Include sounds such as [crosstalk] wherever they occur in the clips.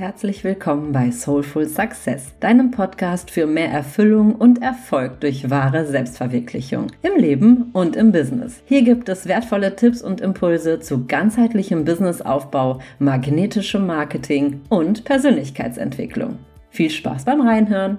Herzlich willkommen bei Soulful Success, deinem Podcast für mehr Erfüllung und Erfolg durch wahre Selbstverwirklichung im Leben und im Business. Hier gibt es wertvolle Tipps und Impulse zu ganzheitlichem Businessaufbau, magnetischem Marketing und Persönlichkeitsentwicklung. Viel Spaß beim Reinhören!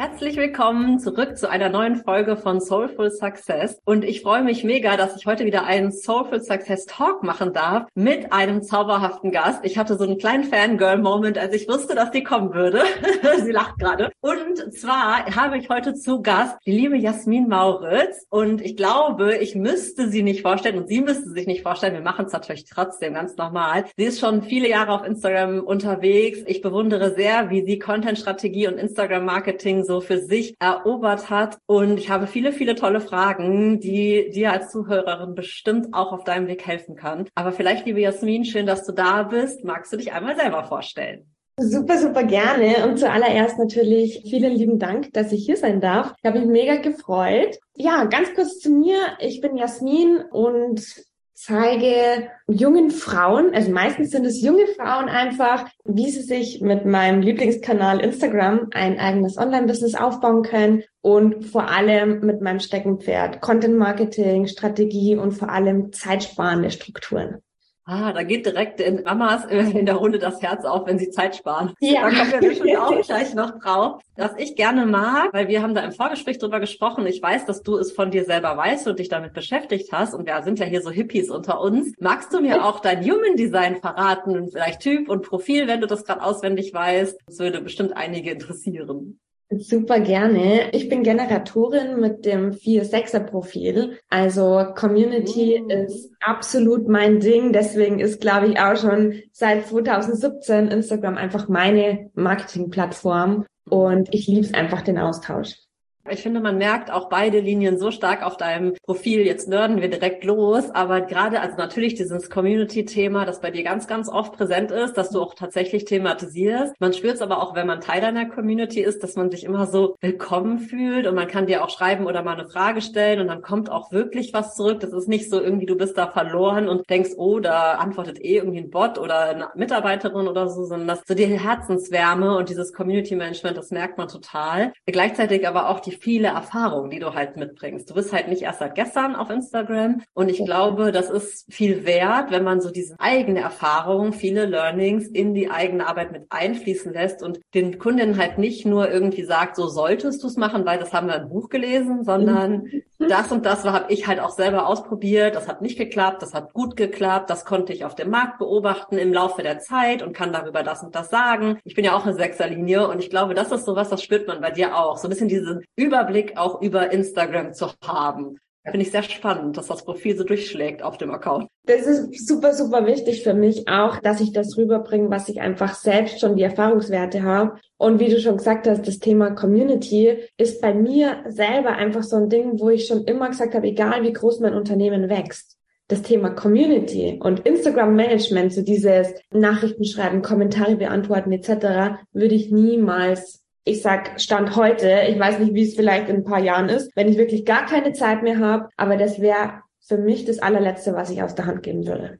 Herzlich willkommen zurück zu einer neuen Folge von Soulful Success. Und ich freue mich mega, dass ich heute wieder einen Soulful Success Talk machen darf mit einem zauberhaften Gast. Ich hatte so einen kleinen Fangirl-Moment, als ich wusste, dass die kommen würde. [laughs] Sie lacht gerade. Und zwar habe ich heute zu Gast die liebe Jasmin Mauritz. Und ich glaube, ich müsste sie nicht vorstellen und sie müsste sich nicht vorstellen. Wir machen es natürlich trotzdem ganz normal. Sie ist schon viele Jahre auf Instagram unterwegs. Ich bewundere sehr, wie sie Content-Strategie und Instagram-Marketing so für sich erobert hat. Und ich habe viele, viele tolle Fragen, die dir als Zuhörerin bestimmt auch auf deinem Weg helfen kann. Aber vielleicht, liebe Jasmin, schön, dass du da bist. Magst du dich einmal selber vorstellen? Super, super gerne. Und zuallererst natürlich vielen lieben Dank, dass ich hier sein darf. Ich habe mich mega gefreut. Ja, ganz kurz zu mir. Ich bin Jasmin und zeige jungen Frauen, also meistens sind es junge Frauen einfach, wie sie sich mit meinem Lieblingskanal Instagram ein eigenes Online-Business aufbauen können und vor allem mit meinem Steckenpferd Content Marketing, Strategie und vor allem zeitsparende Strukturen. Ah, da geht direkt in Mamas in der Runde das Herz auf, wenn sie Zeit sparen. Ja. Da kommen wir bestimmt auch [laughs] gleich noch drauf. Was ich gerne mag, weil wir haben da im Vorgespräch drüber gesprochen. Ich weiß, dass du es von dir selber weißt und dich damit beschäftigt hast. Und wir sind ja hier so Hippies unter uns. Magst du mir auch dein Human Design verraten? Vielleicht Typ und Profil, wenn du das gerade auswendig weißt. Das würde bestimmt einige interessieren. Super gerne. Ich bin Generatorin mit dem 4-6er-Profil. Also Community mm. ist absolut mein Ding. Deswegen ist, glaube ich, auch schon seit 2017 Instagram einfach meine Marketingplattform. Und ich liebe es einfach, den Austausch. Ich finde, man merkt auch beide Linien so stark auf deinem Profil. Jetzt nörden wir direkt los, aber gerade, also natürlich dieses Community-Thema, das bei dir ganz, ganz oft präsent ist, dass du auch tatsächlich thematisierst. Man spürt es aber auch, wenn man Teil deiner Community ist, dass man sich immer so willkommen fühlt und man kann dir auch schreiben oder mal eine Frage stellen und dann kommt auch wirklich was zurück. Das ist nicht so irgendwie, du bist da verloren und denkst, oh, da antwortet eh irgendwie ein Bot oder eine Mitarbeiterin oder so, sondern das so die Herzenswärme und dieses Community-Management, das merkt man total. Gleichzeitig aber auch die die viele Erfahrungen, die du halt mitbringst. Du bist halt nicht erst seit gestern auf Instagram und ich glaube, das ist viel wert, wenn man so diese eigene Erfahrung, viele Learnings in die eigene Arbeit mit einfließen lässt und den Kundinnen halt nicht nur irgendwie sagt, so solltest du es machen, weil das haben wir im Buch gelesen, sondern. [laughs] das und das habe ich halt auch selber ausprobiert, das hat nicht geklappt, das hat gut geklappt, das konnte ich auf dem Markt beobachten im Laufe der Zeit und kann darüber das und das sagen. Ich bin ja auch eine Sechserlinie und ich glaube, das ist sowas, das spürt man bei dir auch. So ein bisschen diesen Überblick auch über Instagram zu haben. Finde ich sehr spannend, dass das Profil so durchschlägt auf dem Account. Das ist super, super wichtig für mich auch, dass ich das rüberbringe, was ich einfach selbst schon die Erfahrungswerte habe. Und wie du schon gesagt hast, das Thema Community ist bei mir selber einfach so ein Ding, wo ich schon immer gesagt habe, egal wie groß mein Unternehmen wächst, das Thema Community und Instagram Management, so dieses Nachrichten schreiben, Kommentare beantworten etc., würde ich niemals ich sag Stand heute, ich weiß nicht, wie es vielleicht in ein paar Jahren ist, wenn ich wirklich gar keine Zeit mehr habe, aber das wäre für mich das allerletzte, was ich aus der Hand geben würde.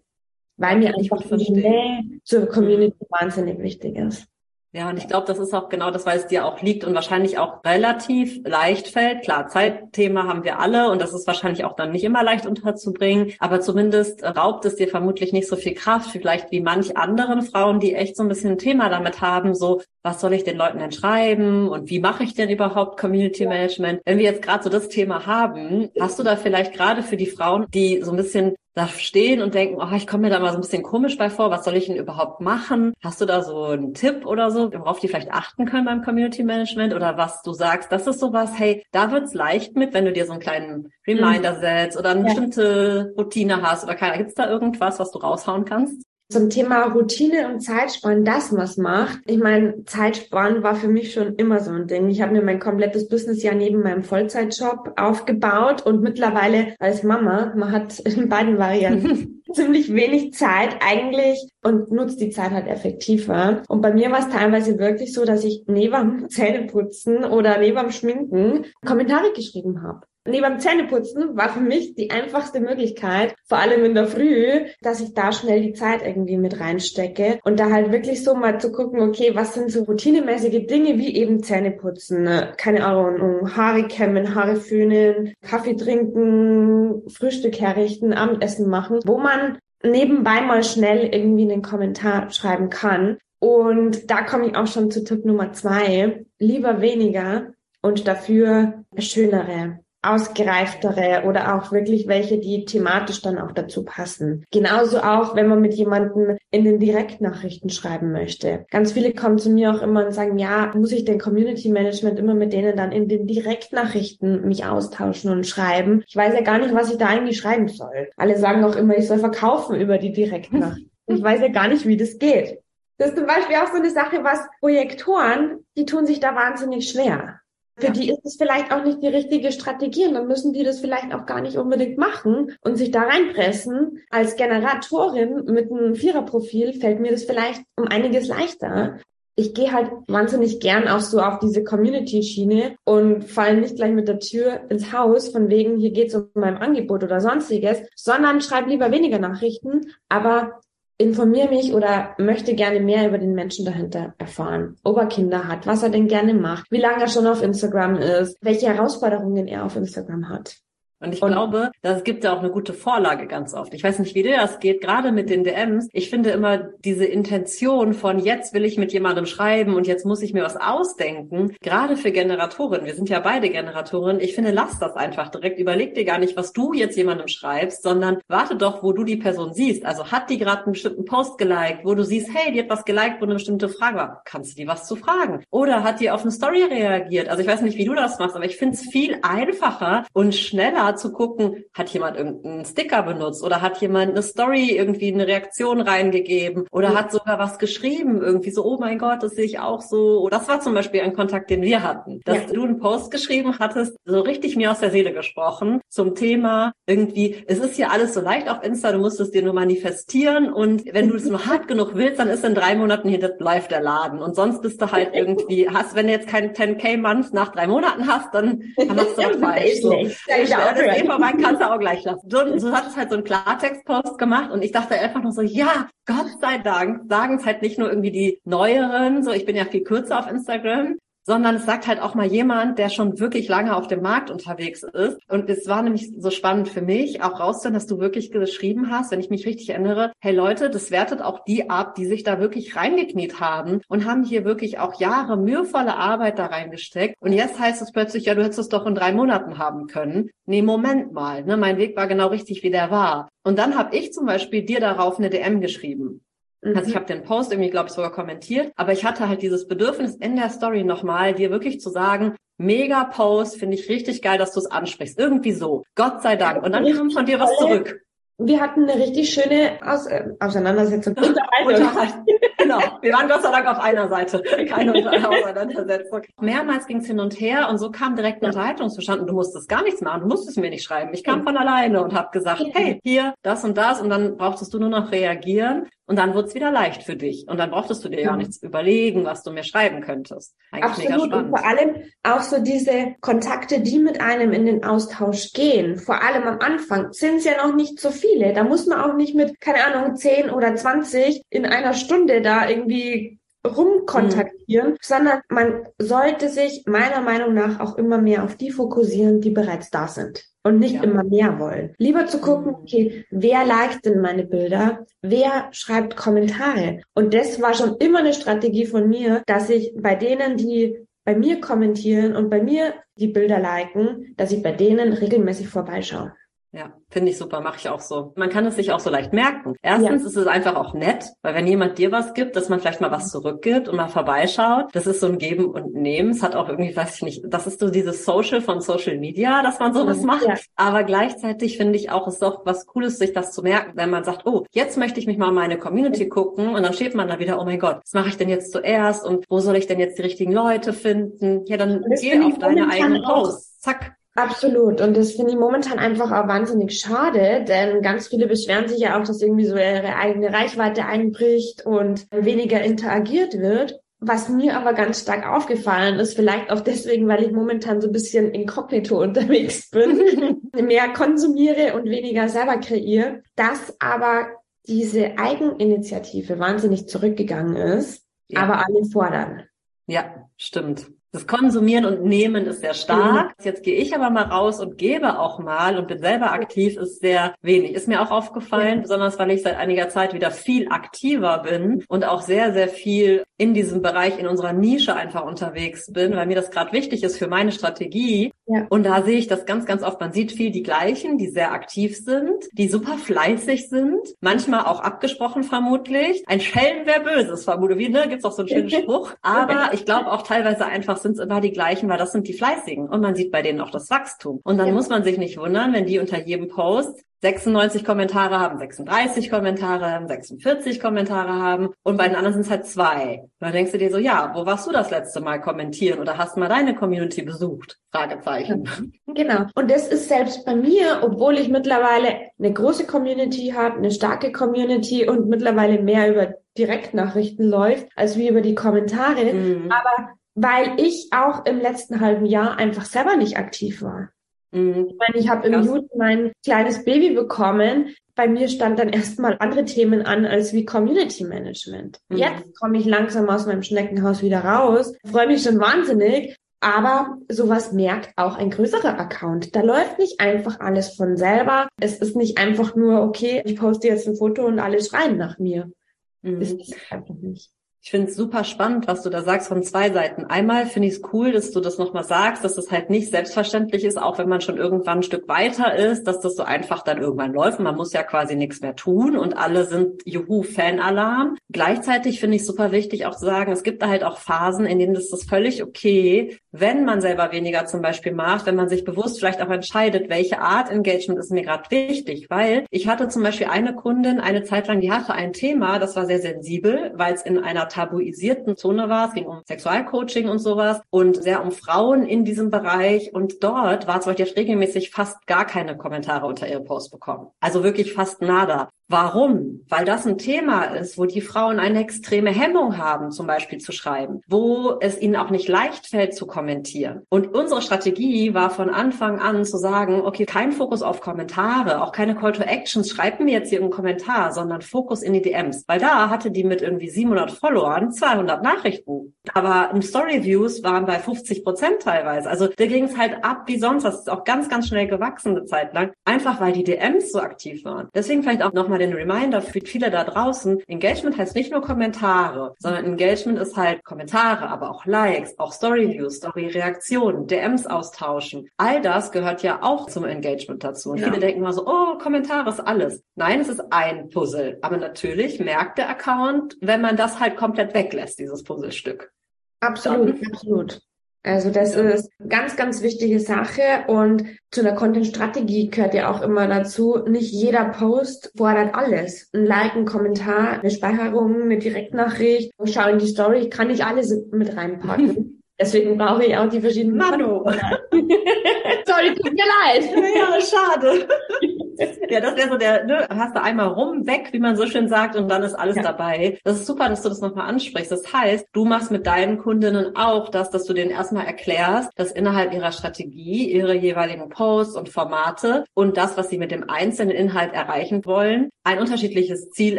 Weil mir einfach die Nähe zur Community wahnsinnig wichtig ist. Ja, und ich glaube, das ist auch genau das, weil es dir auch liegt und wahrscheinlich auch relativ leicht fällt. Klar, Zeitthema haben wir alle und das ist wahrscheinlich auch dann nicht immer leicht unterzubringen, aber zumindest raubt es dir vermutlich nicht so viel Kraft, vielleicht wie manch anderen Frauen, die echt so ein bisschen ein Thema damit haben, so, was soll ich den Leuten denn schreiben und wie mache ich denn überhaupt Community Management? Wenn wir jetzt gerade so das Thema haben, hast du da vielleicht gerade für die Frauen, die so ein bisschen da stehen und denken, oh, ich komme mir da mal so ein bisschen komisch bei vor, was soll ich denn überhaupt machen? Hast du da so einen Tipp oder so, worauf die vielleicht achten können beim Community Management oder was du sagst, das ist sowas, hey, da wird's leicht mit, wenn du dir so einen kleinen Reminder mhm. setzt oder eine ja. bestimmte Routine hast oder keine, gibt's da irgendwas, was du raushauen kannst? Zum Thema Routine und Zeitsparen, das was macht. Ich meine, Zeitsparen war für mich schon immer so ein Ding. Ich habe mir mein komplettes Business ja neben meinem Vollzeitjob aufgebaut und mittlerweile als Mama, man hat in beiden Varianten [laughs] ziemlich wenig Zeit eigentlich und nutzt die Zeit halt effektiver. Und bei mir war es teilweise wirklich so, dass ich neben Zähneputzen oder neben Schminken Kommentare geschrieben habe Nee, beim Zähneputzen war für mich die einfachste Möglichkeit, vor allem in der Früh, dass ich da schnell die Zeit irgendwie mit reinstecke und da halt wirklich so mal zu gucken, okay, was sind so routinemäßige Dinge wie eben Zähneputzen, ne? keine Ahnung, Haare kämmen, Haare föhnen, Kaffee trinken, Frühstück herrichten, Abendessen machen, wo man nebenbei mal schnell irgendwie einen Kommentar schreiben kann. Und da komme ich auch schon zu Tipp Nummer zwei. Lieber weniger und dafür schönere ausgereiftere oder auch wirklich welche, die thematisch dann auch dazu passen. Genauso auch, wenn man mit jemandem in den Direktnachrichten schreiben möchte. Ganz viele kommen zu mir auch immer und sagen, ja, muss ich den Community Management immer mit denen dann in den Direktnachrichten mich austauschen und schreiben? Ich weiß ja gar nicht, was ich da eigentlich schreiben soll. Alle sagen auch immer, ich soll verkaufen über die Direktnachrichten. [laughs] ich weiß ja gar nicht, wie das geht. Das ist zum Beispiel auch so eine Sache, was Projektoren, die tun sich da wahnsinnig schwer. Für ja. die ist es vielleicht auch nicht die richtige Strategie und dann müssen die das vielleicht auch gar nicht unbedingt machen und sich da reinpressen. Als Generatorin mit einem Viererprofil fällt mir das vielleicht um einiges leichter. Ich gehe halt wahnsinnig gern auch so auf diese Community-Schiene und falle nicht gleich mit der Tür ins Haus, von wegen, hier geht's um mein Angebot oder sonstiges, sondern schreibe lieber weniger Nachrichten, aber informiere mich oder möchte gerne mehr über den Menschen dahinter erfahren. Ob er Kinder hat, was er denn gerne macht, wie lange er schon auf Instagram ist, welche Herausforderungen er auf Instagram hat. Und ich und glaube, das gibt ja auch eine gute Vorlage ganz oft. Ich weiß nicht, wie dir das geht, gerade mit den DMs. Ich finde immer diese Intention von jetzt will ich mit jemandem schreiben und jetzt muss ich mir was ausdenken, gerade für Generatoren. Wir sind ja beide Generatoren. Ich finde, lass das einfach direkt. Überleg dir gar nicht, was du jetzt jemandem schreibst, sondern warte doch, wo du die Person siehst. Also hat die gerade einen bestimmten Post geliked, wo du siehst, hey, die hat was geliked, wo eine bestimmte Frage war. Kannst du die was zu fragen? Oder hat die auf eine Story reagiert? Also ich weiß nicht, wie du das machst, aber ich finde es viel einfacher und schneller zu gucken, hat jemand irgendeinen Sticker benutzt oder hat jemand eine Story irgendwie eine Reaktion reingegeben oder mhm. hat sogar was geschrieben, irgendwie so, oh mein Gott, das sehe ich auch so. Das war zum Beispiel ein Kontakt, den wir hatten, dass ja. du einen Post geschrieben hattest, so richtig mir aus der Seele gesprochen zum Thema irgendwie, es ist hier alles so leicht auf Insta, du musst es dir nur manifestieren und wenn du es nur hart genug willst, dann ist in drei Monaten hier das live der Laden und sonst bist du halt irgendwie, hast, wenn du jetzt keinen 10k-Month nach drei Monaten hast, dann, dann [laughs] machst du was falsch. So. Ja, das eh vorbei, kannst du auch gleich lassen. So, so hat es halt so einen Klartext-Post gemacht und ich dachte einfach nur so, ja, Gott sei Dank sagen es halt nicht nur irgendwie die Neueren, so ich bin ja viel kürzer auf Instagram, sondern es sagt halt auch mal jemand, der schon wirklich lange auf dem Markt unterwegs ist. Und es war nämlich so spannend für mich, auch rauszuhören, dass du wirklich geschrieben hast, wenn ich mich richtig erinnere, hey Leute, das wertet auch die ab, die sich da wirklich reingekniet haben und haben hier wirklich auch Jahre mühevolle Arbeit da reingesteckt. Und jetzt heißt es plötzlich, ja, du hättest es doch in drei Monaten haben können. Nee, Moment mal, ne, mein Weg war genau richtig, wie der war. Und dann habe ich zum Beispiel dir darauf eine DM geschrieben. Mhm. Also ich habe den Post irgendwie, glaube ich, sogar kommentiert, aber ich hatte halt dieses Bedürfnis in der Story nochmal, dir wirklich zu sagen, mega Post, finde ich richtig geil, dass du es ansprichst. Irgendwie so. Gott sei Dank. Und dann kam von dir was zurück wir hatten eine richtig schöne Aus äh, Auseinandersetzung. [laughs] Unterhaltung. genau. Wir waren Gott sei Dank auf einer Seite. Keine [laughs] Auseinandersetzung. Mehrmals ging es hin und her und so kam direkt eine Unterhaltung zustande. Du musstest gar nichts machen. Du musstest mir nicht schreiben. Ich kam von alleine und habe gesagt, hey, hier, das und das. Und dann brauchtest du nur noch reagieren. Und dann wurde es wieder leicht für dich. Und dann brauchtest du dir ja nichts überlegen, was du mir schreiben könntest. Eigentlich Absolut. Und vor allem auch so diese Kontakte, die mit einem in den Austausch gehen. Vor allem am Anfang sind es ja noch nicht so viele. Da muss man auch nicht mit, keine Ahnung, 10 oder 20 in einer Stunde da irgendwie rumkontaktieren, mhm. sondern man sollte sich meiner Meinung nach auch immer mehr auf die fokussieren, die bereits da sind und nicht ja. immer mehr wollen. Lieber zu gucken, mhm. okay, wer liked denn meine Bilder? Wer schreibt Kommentare? Und das war schon immer eine Strategie von mir, dass ich bei denen, die bei mir kommentieren und bei mir die Bilder liken, dass ich bei denen regelmäßig vorbeischaue. Ja, finde ich super, mache ich auch so. Man kann es sich auch so leicht merken. Erstens ja. ist es einfach auch nett, weil wenn jemand dir was gibt, dass man vielleicht mal was zurückgibt und mal vorbeischaut, das ist so ein Geben und Nehmen. Es hat auch irgendwie, weiß ich nicht, das ist so dieses Social von Social Media, dass man sowas macht. Ja. Aber gleichzeitig finde ich auch, es ist doch was Cooles, sich das zu merken, wenn man sagt, oh, jetzt möchte ich mich mal meine Community gucken und dann steht man da wieder, oh mein Gott, was mache ich denn jetzt zuerst und wo soll ich denn jetzt die richtigen Leute finden? Ja, dann geh auf deine eigenen Posts. Zack, Absolut. Und das finde ich momentan einfach auch wahnsinnig schade, denn ganz viele beschweren sich ja auch, dass irgendwie so ihre eigene Reichweite einbricht und weniger interagiert wird. was mir aber ganz stark aufgefallen ist, vielleicht auch deswegen, weil ich momentan so ein bisschen inkognito unterwegs [laughs] bin, mehr konsumiere und weniger selber kreiere, dass aber diese Eigeninitiative wahnsinnig zurückgegangen ist, ja. aber alle fordern. Ja, stimmt. Das Konsumieren und Nehmen ist sehr stark. Mhm. Jetzt gehe ich aber mal raus und gebe auch mal und bin selber aktiv, ist sehr wenig. Ist mir auch aufgefallen, besonders weil ich seit einiger Zeit wieder viel aktiver bin und auch sehr, sehr viel in diesem Bereich, in unserer Nische einfach unterwegs bin, weil mir das gerade wichtig ist für meine Strategie. Ja. Und da sehe ich das ganz, ganz oft. Man sieht viel die gleichen, die sehr aktiv sind, die super fleißig sind, manchmal auch abgesprochen vermutlich. Ein Schelm wäre böses, vermute wie, ne? Gibt's auch so einen schönen [laughs] Spruch. Aber ich glaube auch teilweise einfach sind es immer die gleichen, weil das sind die Fleißigen. Und man sieht bei denen auch das Wachstum. Und dann ja. muss man sich nicht wundern, wenn die unter jedem Post 96 Kommentare haben, 36 Kommentare haben, 46 Kommentare haben und bei den anderen sind es halt zwei. Und dann denkst du dir so, ja, wo warst du das letzte Mal kommentieren oder hast mal deine Community besucht? Fragezeichen. Genau. Und das ist selbst bei mir, obwohl ich mittlerweile eine große Community habe, eine starke Community und mittlerweile mehr über Direktnachrichten läuft, als wie über die Kommentare. Mhm. Aber weil ich auch im letzten halben Jahr einfach selber nicht aktiv war. Mhm. Ich meine, ich habe im Juli mein kleines Baby bekommen. Bei mir stand dann erstmal andere Themen an als wie Community Management. Mhm. Jetzt komme ich langsam aus meinem Schneckenhaus wieder raus, freue mich schon wahnsinnig. Aber sowas merkt auch ein größerer Account. Da läuft nicht einfach alles von selber. Es ist nicht einfach nur, okay, ich poste jetzt ein Foto und alle schreien nach mir. Mhm. Ist es einfach nicht. Ich finde es super spannend, was du da sagst von zwei Seiten. Einmal finde ich es cool, dass du das nochmal sagst, dass das halt nicht selbstverständlich ist, auch wenn man schon irgendwann ein Stück weiter ist, dass das so einfach dann irgendwann läuft. Man muss ja quasi nichts mehr tun und alle sind Juhu Fan-Alarm. Gleichzeitig finde ich super wichtig auch zu sagen, es gibt da halt auch Phasen, in denen ist das völlig okay, wenn man selber weniger zum Beispiel macht, wenn man sich bewusst vielleicht auch entscheidet, welche Art Engagement ist mir gerade wichtig. Weil ich hatte zum Beispiel eine Kundin eine Zeit lang, die hatte ein Thema, das war sehr sensibel, weil es in einer tabuisierten Zone war. Es ging um Sexualcoaching und sowas und sehr um Frauen in diesem Bereich. Und dort war zum Beispiel regelmäßig fast gar keine Kommentare unter ihre Post bekommen. Also wirklich fast nada. Warum? Weil das ein Thema ist, wo die Frauen eine extreme Hemmung haben, zum Beispiel zu schreiben, wo es ihnen auch nicht leicht fällt zu kommentieren. Und unsere Strategie war von Anfang an zu sagen, okay, kein Fokus auf Kommentare, auch keine Call to Actions, schreibt mir jetzt hier einen Kommentar, sondern Fokus in die DMs. Weil da hatte die mit irgendwie 700 Followern 200 Nachrichten. Aber im Story Views waren bei 50 Prozent teilweise. Also da ging es halt ab wie sonst. Das ist auch ganz, ganz schnell gewachsen eine Zeit lang. Einfach weil die DMs so aktiv waren. Deswegen vielleicht auch nochmal den Reminder für viele da draußen. Engagement heißt nicht nur Kommentare, sondern Engagement ist halt Kommentare, aber auch Likes, auch Story-Views, Story-Reaktionen, DMs austauschen. All das gehört ja auch zum Engagement dazu. Und ja. viele denken mal so, oh, Kommentare ist alles. Nein, es ist ein Puzzle. Aber natürlich merkt der Account, wenn man das halt komplett weglässt, dieses Puzzlestück. Absolut, absolut. Also das ist ganz, ganz wichtige Sache und zu einer Content-Strategie gehört ja auch immer dazu, nicht jeder Post fordert alles. Ein Like, ein Kommentar, eine Speicherung, eine Direktnachricht, schau in die Story, kann ich alles mit reinpacken. [laughs] Deswegen brauche ich auch die verschiedenen Manu. [laughs] Sorry, tut mir leid. Ja, schade. [laughs] ja, das wäre so der, ne, hast du einmal rum, weg, wie man so schön sagt, und dann ist alles ja. dabei. Das ist super, dass du das nochmal ansprichst. Das heißt, du machst mit deinen Kundinnen auch das, dass du denen erstmal erklärst, dass innerhalb ihrer Strategie ihre jeweiligen Posts und Formate und das, was sie mit dem einzelnen Inhalt erreichen wollen, ein unterschiedliches Ziel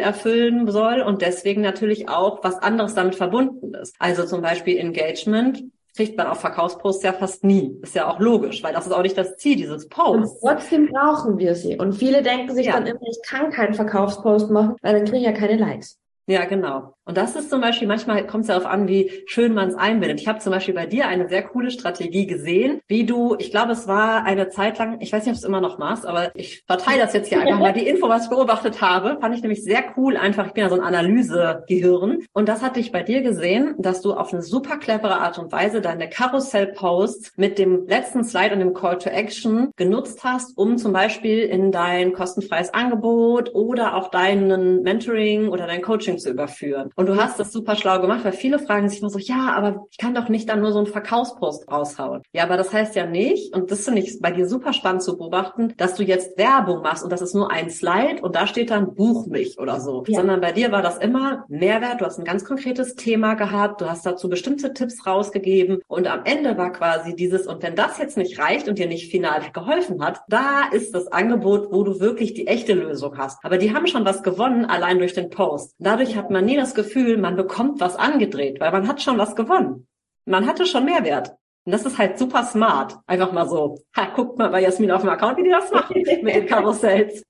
erfüllen soll und deswegen natürlich auch was anderes damit verbunden ist. Also zum Beispiel Engagement kriegt man auf Verkaufsposts ja fast nie. Ist ja auch logisch, weil das ist auch nicht das Ziel dieses Posts. Und trotzdem brauchen wir sie. Und viele denken sich ja. dann immer, ich kann keinen Verkaufspost machen, weil dann kriege ich ja keine Likes. Ja, genau. Und das ist zum Beispiel, manchmal kommt es darauf an, wie schön man es einbindet. Ich habe zum Beispiel bei dir eine sehr coole Strategie gesehen, wie du, ich glaube, es war eine Zeit lang, ich weiß nicht, ob es immer noch machst, aber ich verteile das jetzt hier einfach mal. Die Info, was ich beobachtet habe, fand ich nämlich sehr cool. Einfach, ich bin ja so ein Analysegehirn. Und das hatte ich bei dir gesehen, dass du auf eine super clevere Art und Weise deine Karussell-Posts mit dem letzten Slide und dem Call to Action genutzt hast, um zum Beispiel in dein kostenfreies Angebot oder auch deinen Mentoring oder dein Coaching zu überführen. Und du hast das super schlau gemacht, weil viele fragen sich immer so, ja, aber ich kann doch nicht dann nur so einen Verkaufspost raushauen. Ja, aber das heißt ja nicht, und das finde ich bei dir super spannend zu beobachten, dass du jetzt Werbung machst und das ist nur ein Slide und da steht dann Buch mich oder so. Ja. Sondern bei dir war das immer Mehrwert, du hast ein ganz konkretes Thema gehabt, du hast dazu bestimmte Tipps rausgegeben und am Ende war quasi dieses, und wenn das jetzt nicht reicht und dir nicht final geholfen hat, da ist das Angebot, wo du wirklich die echte Lösung hast. Aber die haben schon was gewonnen, allein durch den Post. Dadurch hat man nie das Gefühl, man bekommt was angedreht, weil man hat schon was gewonnen. Man hatte schon Mehrwert. Und das ist halt super smart. Einfach mal so, ha, guckt mal bei Jasmin auf dem Account, wie die das machen [laughs] mit den Karussells.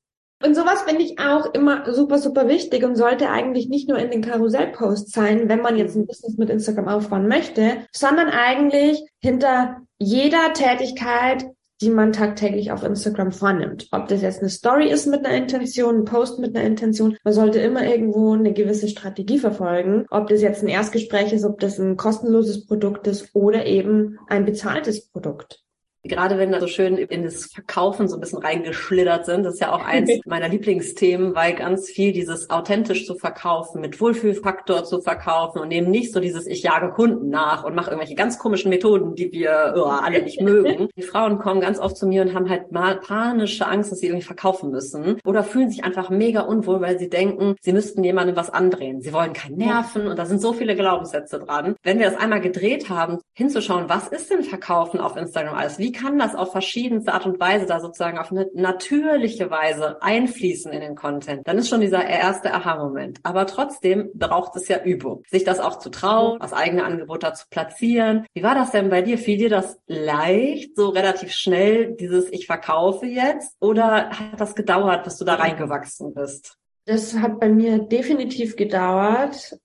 Und sowas finde ich auch immer super, super wichtig und sollte eigentlich nicht nur in den Karussellposts sein, wenn man jetzt ein Business mit Instagram aufbauen möchte, sondern eigentlich hinter jeder Tätigkeit die man tagtäglich auf Instagram vornimmt. Ob das jetzt eine Story ist mit einer Intention, ein Post mit einer Intention, man sollte immer irgendwo eine gewisse Strategie verfolgen. Ob das jetzt ein Erstgespräch ist, ob das ein kostenloses Produkt ist oder eben ein bezahltes Produkt. Gerade wenn wir so schön in das Verkaufen so ein bisschen reingeschlittert sind, das ist ja auch eins [laughs] meiner Lieblingsthemen, weil ganz viel dieses authentisch zu verkaufen, mit Wohlfühlfaktor zu verkaufen und eben nicht so dieses ich jage Kunden nach und mache irgendwelche ganz komischen Methoden, die wir oh, alle nicht [laughs] mögen. Die Frauen kommen ganz oft zu mir und haben halt mal panische Angst, dass sie irgendwie verkaufen müssen oder fühlen sich einfach mega unwohl, weil sie denken, sie müssten jemandem was andrehen. Sie wollen kein Nerven und da sind so viele Glaubenssätze dran. Wenn wir das einmal gedreht haben, hinzuschauen, was ist denn Verkaufen auf Instagram alles? Wie kann das auf verschiedenste Art und Weise da sozusagen auf eine natürliche Weise einfließen in den Content, dann ist schon dieser erste Aha-Moment. Aber trotzdem braucht es ja Übung, sich das auch zu trauen, das eigene Angebot da zu platzieren. Wie war das denn bei dir? Fiel dir das leicht, so relativ schnell, dieses Ich verkaufe jetzt? Oder hat das gedauert, bis du da reingewachsen bist? Das hat bei mir definitiv gedauert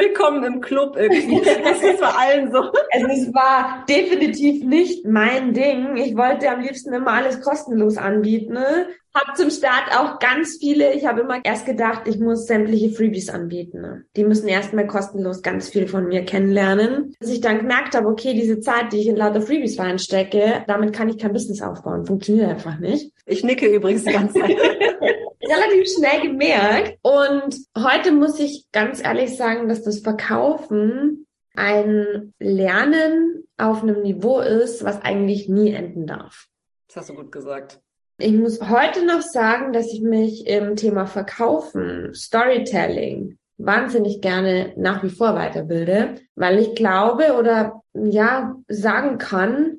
willkommen im Club irgendwie. Das ist bei allen so. Also es war definitiv nicht mein Ding. Ich wollte am liebsten immer alles kostenlos anbieten. Ne? Hab zum Start auch ganz viele, ich habe immer erst gedacht, ich muss sämtliche Freebies anbieten. Ne? Die müssen erstmal kostenlos ganz viel von mir kennenlernen. Dass ich dann gemerkt habe, okay, diese Zeit, die ich in lauter Freebies reinstecke, damit kann ich kein Business aufbauen. Funktioniert einfach nicht. Ich nicke übrigens die ganze Zeit. [laughs] relativ schnell gemerkt. Und heute muss ich ganz ehrlich sagen, dass das Verkaufen ein Lernen auf einem Niveau ist, was eigentlich nie enden darf. Das hast du gut gesagt. Ich muss heute noch sagen, dass ich mich im Thema Verkaufen, Storytelling wahnsinnig gerne nach wie vor weiterbilde, weil ich glaube oder ja sagen kann,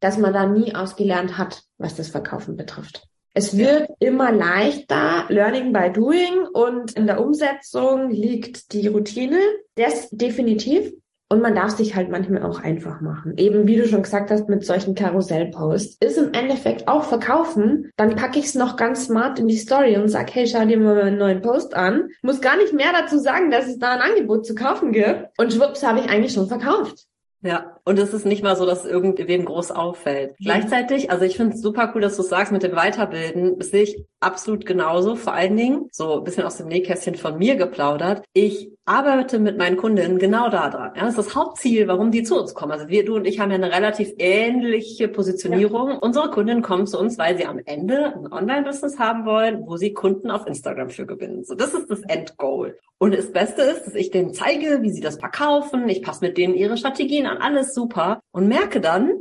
dass man da nie ausgelernt hat, was das Verkaufen betrifft. Es wird immer leichter, Learning by Doing und in der Umsetzung liegt die Routine. Das definitiv. Und man darf sich halt manchmal auch einfach machen. Eben wie du schon gesagt hast, mit solchen Karussellposts. Ist im Endeffekt auch verkaufen. Dann packe ich es noch ganz smart in die Story und sag, hey, schau dir mal einen neuen Post an. Muss gar nicht mehr dazu sagen, dass es da ein Angebot zu kaufen gibt. Und schwupps habe ich eigentlich schon verkauft. Ja, und es ist nicht mal so, dass irgendwem groß auffällt. Mhm. Gleichzeitig, also ich finde es super cool, dass du sagst mit dem Weiterbilden, das sehe ich absolut genauso. Vor allen Dingen, so ein bisschen aus dem Nähkästchen von mir geplaudert, ich arbeite mit meinen Kundinnen genau da dran. Ja, das ist das Hauptziel, warum die zu uns kommen. Also wir, du und ich haben ja eine relativ ähnliche Positionierung. Ja. Unsere Kundinnen kommen zu uns, weil sie am Ende ein Online-Business haben wollen, wo sie Kunden auf Instagram für gewinnen. So, das ist das Endgoal. Und das Beste ist, dass ich denen zeige, wie sie das verkaufen. Ich passe mit denen ihre Strategien an, alles super. Und merke dann,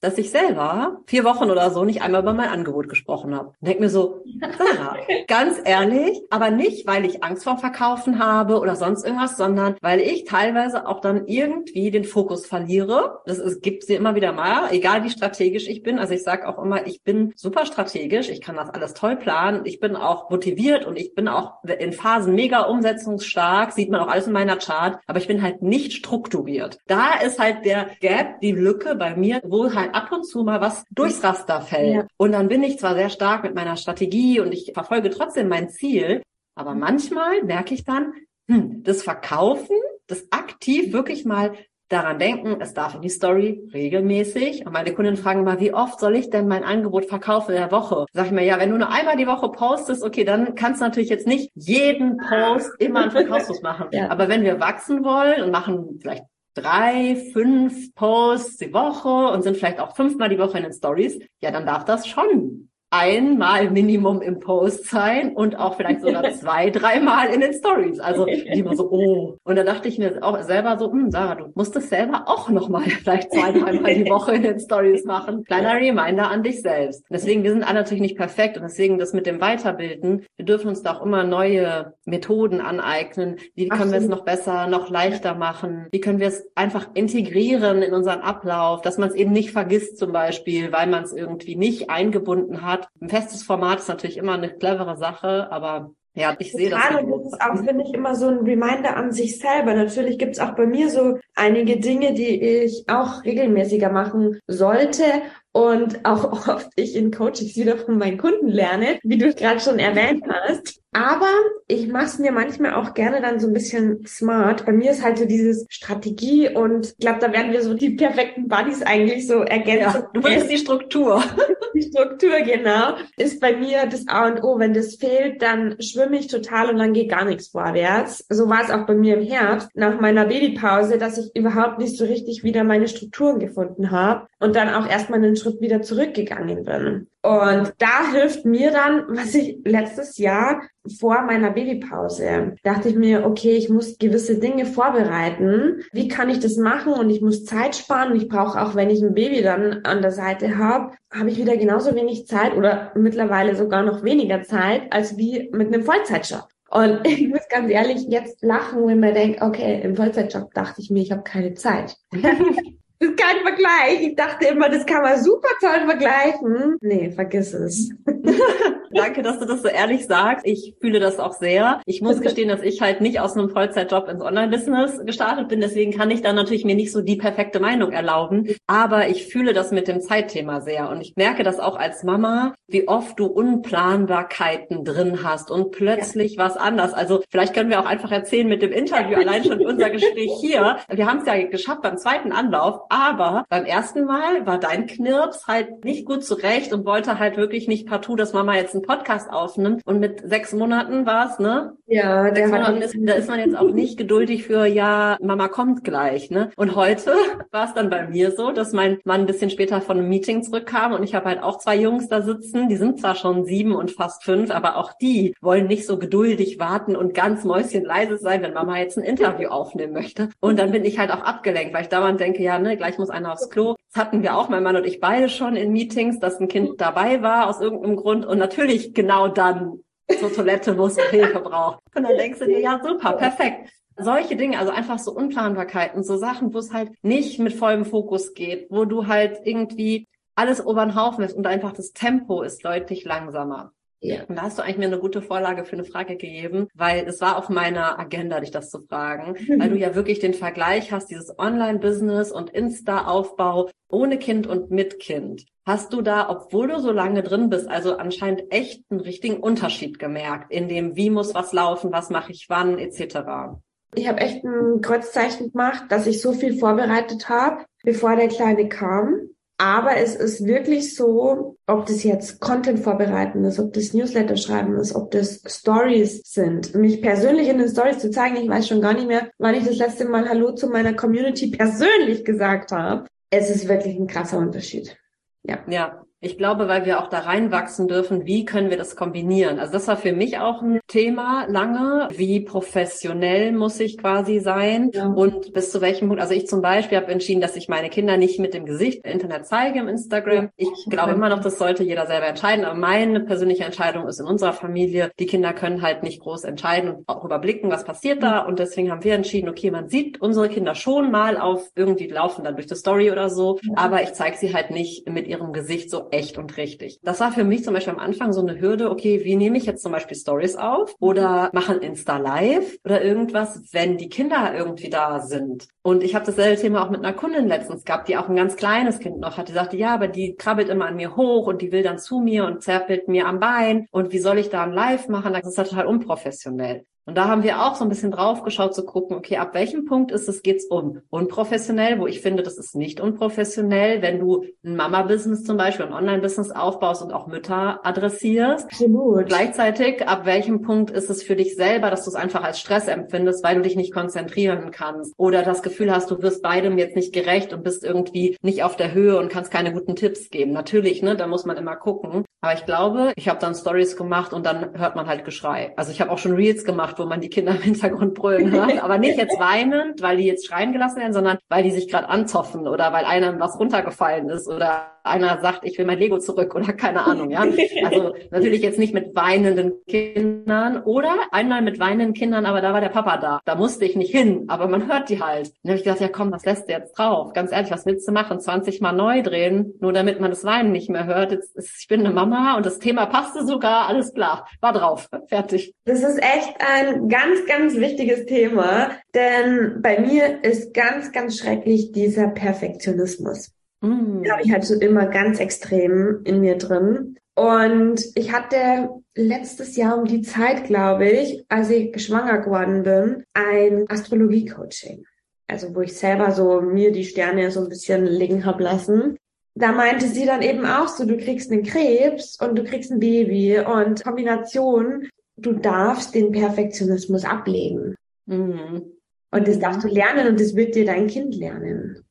dass ich selber vier Wochen oder so nicht einmal über mein Angebot gesprochen habe. Und denke mir so, Sarah, [laughs] ganz ehrlich, aber nicht, weil ich Angst vor Verkaufen habe oder sonst irgendwas, sondern weil ich teilweise auch dann irgendwie den Fokus verliere. Das ist, gibt sie immer wieder mal, egal wie strategisch ich bin. Also ich sage auch immer, ich bin super strategisch, ich kann das alles toll planen, ich bin auch motiviert und ich bin auch in Phasen mega umsetzungsstark, sieht man auch alles in meiner Chart, aber ich bin halt nicht strukturiert. Da ist halt der Gap, die Lücke bei mir, wo halt ab und zu mal was durchs Raster fällt. Ja. Und dann bin ich zwar sehr stark mit meiner Strategie und ich verfolge trotzdem mein Ziel, aber manchmal merke ich dann, hm, das Verkaufen, das aktiv wirklich mal daran denken, es darf in die Story regelmäßig. Und meine Kunden fragen mal, wie oft soll ich denn mein Angebot verkaufen in der Woche? Sag ich mir, ja, wenn du nur einmal die Woche postest, okay, dann kannst du natürlich jetzt nicht jeden Post immer einen [laughs] Verkaufspost machen. Ja. Aber wenn wir wachsen wollen und machen vielleicht drei, fünf Posts die Woche und sind vielleicht auch fünfmal die Woche in den Stories, ja, dann darf das schon einmal Minimum im Post sein und auch vielleicht sogar [laughs] zwei, dreimal in den Stories. Also [laughs] die immer so, oh. Und da dachte ich mir auch selber so, hm, Sarah, du musst es selber auch nochmal [laughs] vielleicht zwei, dreimal die Woche in den Stories machen. Kleiner Reminder an dich selbst. Deswegen, wir sind alle natürlich nicht perfekt und deswegen das mit dem Weiterbilden, wir dürfen uns da auch immer neue Methoden aneignen. Wie können Absolut. wir es noch besser, noch leichter machen? Wie können wir es einfach integrieren in unseren Ablauf, dass man es eben nicht vergisst zum Beispiel, weil man es irgendwie nicht eingebunden hat hat. Ein festes Format ist natürlich immer eine clevere Sache, aber ja, ich sehe das. Gerade das ist auch, finde ich, immer so ein Reminder an sich selber. Natürlich gibt es auch bei mir so einige Dinge, die ich auch regelmäßiger machen sollte und auch [laughs] oft ich in Coachings wieder von meinen Kunden lerne, wie du gerade schon erwähnt hast. Aber ich mache es mir manchmal auch gerne dann so ein bisschen smart. Bei mir ist halt so dieses Strategie und ich glaube, da werden wir so die perfekten Buddies eigentlich so ergänzen. Ja, du willst die Struktur. [laughs] Die Struktur, genau, ist bei mir das A und O. Wenn das fehlt, dann schwimme ich total und dann geht gar nichts vorwärts. So war es auch bei mir im Herbst nach meiner Babypause, dass ich überhaupt nicht so richtig wieder meine Strukturen gefunden habe und dann auch erstmal einen Schritt wieder zurückgegangen bin. Und da hilft mir dann, was ich letztes Jahr vor meiner Babypause dachte ich mir, okay, ich muss gewisse Dinge vorbereiten. Wie kann ich das machen? Und ich muss Zeit sparen. Ich brauche auch, wenn ich ein Baby dann an der Seite habe, habe ich wieder genauso wenig Zeit oder mittlerweile sogar noch weniger Zeit als wie mit einem Vollzeitjob. Und [laughs] ich muss ganz ehrlich jetzt lachen, wenn man denkt, okay, im Vollzeitjob dachte ich mir, ich habe keine Zeit. [laughs] Das ist kein Vergleich. Ich dachte immer, das kann man super toll vergleichen. Nee, vergiss es. [laughs] Danke, dass du das so ehrlich sagst. Ich fühle das auch sehr. Ich muss gestehen, dass ich halt nicht aus einem Vollzeitjob ins Online-Business gestartet bin. Deswegen kann ich da natürlich mir nicht so die perfekte Meinung erlauben. Aber ich fühle das mit dem Zeitthema sehr. Und ich merke das auch als Mama, wie oft du Unplanbarkeiten drin hast und plötzlich ja. was anders. Also vielleicht können wir auch einfach erzählen mit dem Interview, [laughs] allein schon unser Gespräch hier. Wir haben es ja geschafft beim zweiten Anlauf. Aber beim ersten Mal war dein Knirps halt nicht gut zurecht und wollte halt wirklich nicht partout, dass Mama jetzt einen Podcast aufnimmt. Und mit sechs Monaten war es, ne? Ja, der Monaten ist, da ist man jetzt auch nicht geduldig für, ja, Mama kommt gleich, ne? Und heute [laughs] war es dann bei mir so, dass mein Mann ein bisschen später von einem Meeting zurückkam und ich habe halt auch zwei Jungs da sitzen, die sind zwar schon sieben und fast fünf, aber auch die wollen nicht so geduldig warten und ganz mäuschenleise sein, wenn Mama jetzt ein Interview aufnehmen möchte. Und dann bin ich halt auch abgelenkt, weil ich dauernd denke, ja, ne, gleich muss einer aufs Klo. Das hatten wir auch, mein Mann und ich beide schon in Meetings, dass ein Kind dabei war aus irgendeinem Grund und natürlich genau dann zur Toilette muss und [laughs] Hilfe braucht. Und dann denkst du dir, ja super, perfekt. Solche Dinge, also einfach so Unplanbarkeiten, so Sachen, wo es halt nicht mit vollem Fokus geht, wo du halt irgendwie alles ober den Haufen ist und einfach das Tempo ist deutlich langsamer. Ja. Und da hast du eigentlich mir eine gute Vorlage für eine Frage gegeben, weil es war auf meiner Agenda, dich das zu fragen, [laughs] weil du ja wirklich den Vergleich hast, dieses Online-Business und Insta-Aufbau ohne Kind und mit Kind. Hast du da, obwohl du so lange drin bist, also anscheinend echt einen richtigen Unterschied gemerkt in dem, wie muss was laufen, was mache ich wann, etc. Ich habe echt ein Kreuzzeichen gemacht, dass ich so viel vorbereitet habe, bevor der Kleine kam. Aber es ist wirklich so, ob das jetzt Content vorbereiten ist, ob das Newsletter schreiben ist, ob das Stories sind. Mich persönlich in den Stories zu zeigen, ich weiß schon gar nicht mehr, wann ich das letzte Mal Hallo zu meiner Community persönlich gesagt habe. Es ist wirklich ein krasser Unterschied. Ja. Ja, ich glaube, weil wir auch da reinwachsen dürfen, wie können wir das kombinieren? Also das war für mich auch ein Thema lange. Wie professionell muss ich quasi sein? Ja. Und bis zu welchem Punkt? Also ich zum Beispiel habe entschieden, dass ich meine Kinder nicht mit dem Gesicht im Internet zeige, im Instagram. Ich glaube immer noch, das sollte jeder selber entscheiden. Aber meine persönliche Entscheidung ist in unserer Familie, die Kinder können halt nicht groß entscheiden und auch überblicken, was passiert da. Und deswegen haben wir entschieden, okay, man sieht unsere Kinder schon mal auf irgendwie laufen dann durch die Story oder so. Aber ich zeige sie halt nicht mit ihrem Gesicht so echt und richtig. Das war für mich zum Beispiel am Anfang so eine Hürde, okay, wie nehme ich jetzt zum Beispiel Stories auf oder mache ein Insta Live oder irgendwas, wenn die Kinder irgendwie da sind. Und ich habe dasselbe Thema auch mit einer Kundin letztens gehabt, die auch ein ganz kleines Kind noch hat. Die sagte, ja, aber die krabbelt immer an mir hoch und die will dann zu mir und zerpelt mir am Bein. Und wie soll ich da ein Live machen? Das ist total unprofessionell. Und da haben wir auch so ein bisschen drauf geschaut zu gucken, okay, ab welchem Punkt ist es, geht's um unprofessionell, wo ich finde, das ist nicht unprofessionell, wenn du ein Mama-Business zum Beispiel, ein Online-Business aufbaust und auch Mütter adressierst. Absolut. Gleichzeitig, ab welchem Punkt ist es für dich selber, dass du es einfach als Stress empfindest, weil du dich nicht konzentrieren kannst oder das Gefühl hast, du wirst beidem jetzt nicht gerecht und bist irgendwie nicht auf der Höhe und kannst keine guten Tipps geben. Natürlich, ne, da muss man immer gucken. Aber ich glaube, ich habe dann Stories gemacht und dann hört man halt Geschrei. Also ich habe auch schon Reels gemacht, wo man die Kinder im Hintergrund brüllen [laughs] hört, aber nicht jetzt weinend, weil die jetzt schreien gelassen werden, sondern weil die sich gerade anzoffen oder weil einem was runtergefallen ist oder einer sagt, ich will mein Lego zurück oder keine Ahnung, ja. [laughs] Also natürlich jetzt nicht mit weinenden Kindern oder einmal mit weinenden Kindern, aber da war der Papa da. Da musste ich nicht hin, aber man hört die halt. Dann habe ich gedacht, ja komm, was lässt du jetzt drauf? Ganz ehrlich, was willst du machen? 20 Mal neu drehen, nur damit man das Weinen nicht mehr hört. Jetzt, ich bin eine Mama und das Thema passte sogar, alles klar, war drauf, [laughs] fertig. Das ist echt ein ganz, ganz wichtiges Thema, denn bei mir ist ganz, ganz schrecklich dieser Perfektionismus. Mm. Den habe ich halt so immer ganz extrem in mir drin. Und ich hatte letztes Jahr um die Zeit, glaube ich, als ich schwanger geworden bin, ein Astrologie-Coaching. Also wo ich selber so mir die Sterne so ein bisschen liegen hab lassen. Da meinte sie dann eben auch so, du kriegst einen Krebs und du kriegst ein Baby und Kombination, du darfst den Perfektionismus ablegen. Mhm. Und das darfst du lernen und das wird dir dein Kind lernen.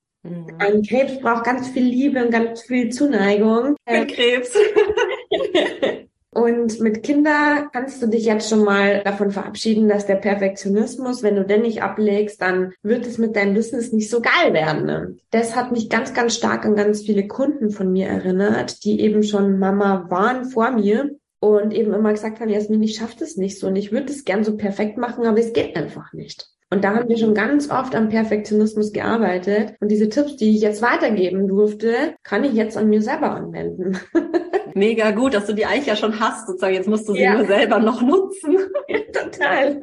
Ein Krebs braucht ganz viel Liebe und ganz viel Zuneigung. Mit Krebs. [laughs] Und mit Kindern kannst du dich jetzt schon mal davon verabschieden, dass der Perfektionismus, wenn du den nicht ablegst, dann wird es mit deinem Business nicht so geil werden. Ne? Das hat mich ganz, ganz stark an ganz viele Kunden von mir erinnert, die eben schon Mama waren vor mir und eben immer gesagt haben, Jasmin, ich schaffe das nicht so und ich würde es gern so perfekt machen, aber es geht einfach nicht. Und da haben wir schon ganz oft am Perfektionismus gearbeitet. Und diese Tipps, die ich jetzt weitergeben durfte, kann ich jetzt an mir selber anwenden. [laughs] Mega gut, dass du die eigentlich ja schon hast, sozusagen. Jetzt musst du sie ja. nur selber noch nutzen. [laughs] Total.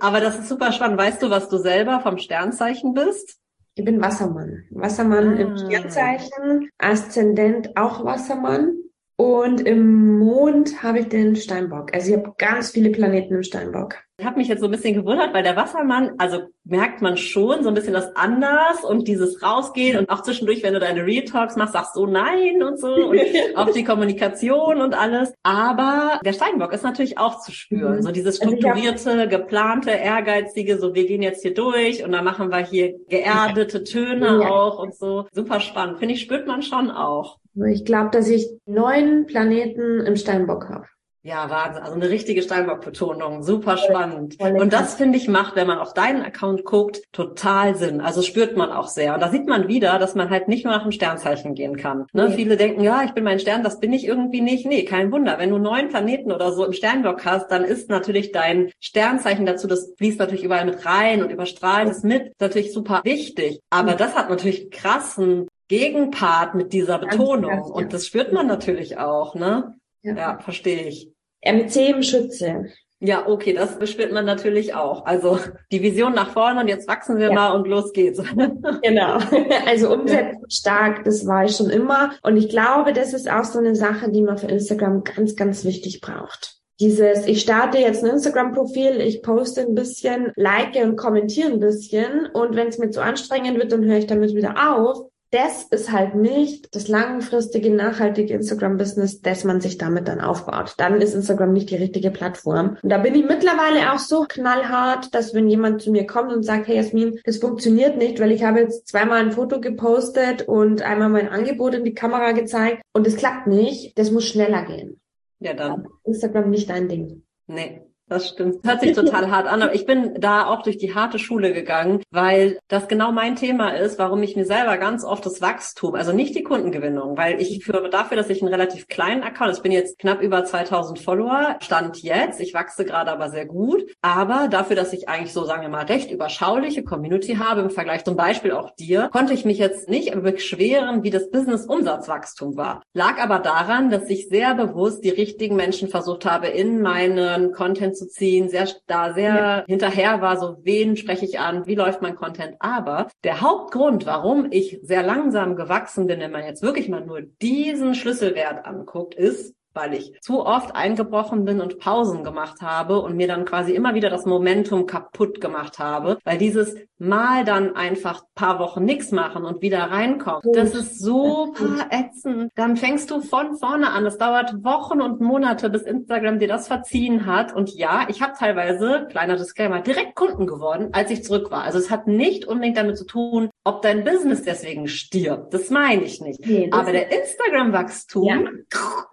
Aber das ist super spannend. Weißt du, was du selber vom Sternzeichen bist? Ich bin Wassermann. Wassermann ah. im Sternzeichen, Aszendent auch Wassermann. Und im Mond habe ich den Steinbock. Also ich habe ganz viele Planeten im Steinbock. Ich habe mich jetzt so ein bisschen gewundert, weil der Wassermann, also merkt man schon so ein bisschen das anders und dieses Rausgehen und auch zwischendurch, wenn du deine Real Talks machst, sagst du nein und so und [laughs] auch die Kommunikation und alles. Aber der Steinbock ist natürlich auch zu spüren. Mhm. So dieses also strukturierte, geplante, ehrgeizige, so wir gehen jetzt hier durch und dann machen wir hier geerdete Töne ja. auch und so. Super spannend. Finde ich, spürt man schon auch. Ich glaube, dass ich neun Planeten im Steinbock habe. Ja, Wahnsinn. Also eine richtige Steinbock-Betonung. Super spannend. Und das, finde ich, macht, wenn man auf deinen Account guckt, total Sinn. Also spürt man auch sehr. Und da sieht man wieder, dass man halt nicht nur nach dem Sternzeichen gehen kann. Ne? Nee. Viele denken, ja, ich bin mein Stern, das bin ich irgendwie nicht. Nee, kein Wunder. Wenn du neun Planeten oder so im Sternbock hast, dann ist natürlich dein Sternzeichen dazu, das fließt natürlich überall mit rein und überstrahlt es mit, natürlich super wichtig. Aber das hat natürlich krassen Gegenpart mit dieser Betonung. Und das spürt man natürlich auch, ne? Ja, ja verstehe ich. MC im Schütze. Ja, okay, das spürt man natürlich auch. Also die Vision nach vorne und jetzt wachsen wir ja. mal und los geht's. [laughs] genau. Also umsetzen stark, das war ich schon immer. Und ich glaube, das ist auch so eine Sache, die man für Instagram ganz, ganz wichtig braucht. Dieses, ich starte jetzt ein Instagram-Profil, ich poste ein bisschen, like und kommentiere ein bisschen und wenn es mir zu anstrengend wird, dann höre ich damit wieder auf das ist halt nicht das langfristige, nachhaltige Instagram-Business, das man sich damit dann aufbaut. Dann ist Instagram nicht die richtige Plattform. Und da bin ich mittlerweile auch so knallhart, dass wenn jemand zu mir kommt und sagt, hey Jasmin, das funktioniert nicht, weil ich habe jetzt zweimal ein Foto gepostet und einmal mein Angebot in die Kamera gezeigt und es klappt nicht, das muss schneller gehen. Ja, dann. Instagram nicht dein Ding. Nee, das stimmt. Hört sich total hart an, aber ich bin da auch durch die harte Schule gegangen, weil das genau mein Thema ist, warum ich mir selber ganz oft das Wachstum, also nicht die Kundengewinnung, weil ich führe dafür, dass ich einen relativ kleinen Account, ich bin jetzt knapp über 2000 Follower, stand jetzt, ich wachse gerade aber sehr gut, aber dafür, dass ich eigentlich so, sagen wir mal, recht überschauliche Community habe, im Vergleich zum Beispiel auch dir, konnte ich mich jetzt nicht beschweren, wie das Business-Umsatzwachstum war. Lag aber daran, dass ich sehr bewusst die richtigen Menschen versucht habe, in meinen Content zu ziehen, sehr da sehr ja. hinterher war, so wen spreche ich an, wie läuft mein Content. Aber der Hauptgrund, warum ich sehr langsam gewachsen bin, wenn man jetzt wirklich mal nur diesen Schlüsselwert anguckt, ist, weil ich zu oft eingebrochen bin und Pausen gemacht habe und mir dann quasi immer wieder das Momentum kaputt gemacht habe, weil dieses Mal dann einfach paar Wochen nichts machen und wieder reinkommen, das ist super ätzend. Dann fängst du von vorne an. Es dauert Wochen und Monate, bis Instagram dir das verziehen hat. Und ja, ich habe teilweise, kleiner Disclaimer, direkt Kunden geworden, als ich zurück war. Also es hat nicht unbedingt damit zu tun, ob dein Business deswegen stirbt. Das meine ich nicht. Nee, Aber der Instagram-Wachstum, ja.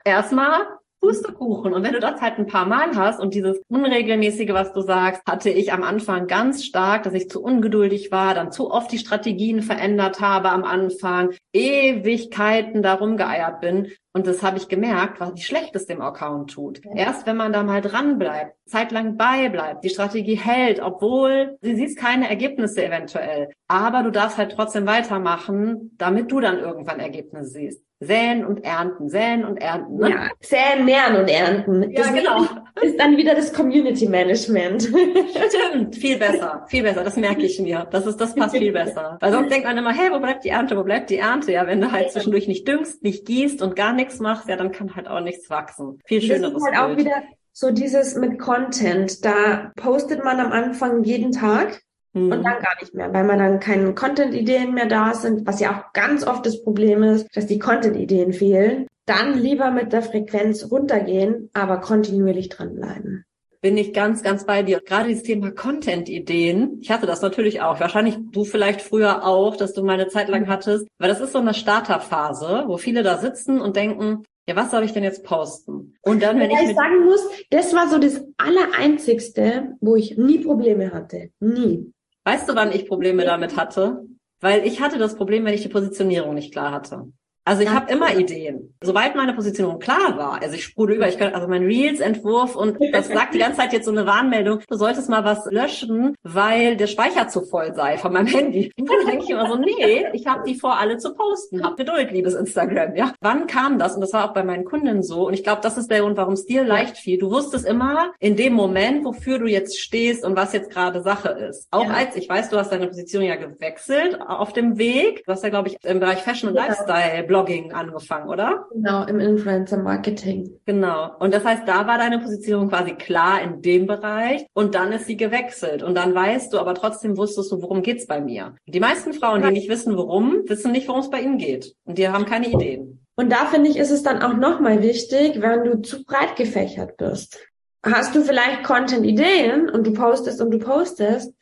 erstmal Pustekuchen. Und wenn du das halt ein paar Mal hast und dieses Unregelmäßige, was du sagst, hatte ich am Anfang ganz stark, dass ich zu ungeduldig war, dann zu oft die Strategien verändert habe am Anfang, Ewigkeiten darum geeiert bin. Und das habe ich gemerkt, was wie schlecht es dem Account tut. Ja. Erst wenn man da mal dran bleibt, zeitlang beibleibt, die Strategie hält, obwohl du siehst keine Ergebnisse eventuell. Aber du darfst halt trotzdem weitermachen, damit du dann irgendwann Ergebnisse siehst. Säen und ernten, säen und ernten. Ne? Ja, säen, nähren und ernten. Ja, das genau. [laughs] Ist dann wieder das Community Management. Stimmt, viel besser, viel besser. Das merke ich mir. Das ist, das passt viel besser. Weil sonst denkt man immer, hey, wo bleibt die Ernte, wo bleibt die Ernte? Ja, wenn du halt zwischendurch nicht düngst, nicht gießt und gar nichts machst, ja, dann kann halt auch nichts wachsen. Viel schöneres Das ist halt auch wieder so dieses mit Content. Da postet man am Anfang jeden Tag und dann gar nicht mehr, weil man dann keine Content-Ideen mehr da sind, was ja auch ganz oft das Problem ist, dass die Content-Ideen fehlen. Dann lieber mit der Frequenz runtergehen, aber kontinuierlich dranbleiben bin ich ganz, ganz bei dir. Gerade dieses Thema Content-Ideen. Ich hatte das natürlich auch. Wahrscheinlich du vielleicht früher auch, dass du mal eine Zeit lang mhm. hattest. Weil das ist so eine Starterphase, wo viele da sitzen und denken, ja, was soll ich denn jetzt posten? Und dann, wenn ich, ich sagen muss, das war so das Allereinzigste, wo ich nie Probleme hatte. Nie. Weißt du, wann ich Probleme damit hatte? Weil ich hatte das Problem, wenn ich die Positionierung nicht klar hatte. Also ich habe immer Ideen. Sobald meine Positionierung klar war, also ich sprudel über, ich könnte also mein Reels-Entwurf und das sagt die ganze Zeit jetzt so eine Warnmeldung, du solltest mal was löschen, weil der Speicher zu voll sei von meinem Handy. Und dann denke ich immer so, nee, ich habe die vor, alle zu posten. Hab Geduld, liebes Instagram. Ja, wann kam das? Und das war auch bei meinen Kunden so. Und ich glaube, das ist der Grund, warum es dir leicht fiel. Du wusstest immer in dem Moment, wofür du jetzt stehst und was jetzt gerade Sache ist. Auch ja. als ich weiß, du hast deine Position ja gewechselt auf dem Weg. Du hast ja, glaube ich, im Bereich Fashion und ja. Lifestyle Blogging angefangen, oder? Genau, im Influencer Marketing. Genau. Und das heißt, da war deine Positionierung quasi klar in dem Bereich und dann ist sie gewechselt und dann weißt du, aber trotzdem wusstest du, worum geht's bei mir. Die meisten Frauen, die nicht wissen, worum, wissen nicht, worum es bei ihnen geht und die haben keine Ideen. Und da finde ich, ist es dann auch nochmal wichtig, wenn du zu breit gefächert bist. Hast du vielleicht Content-Ideen und du postest und du postest,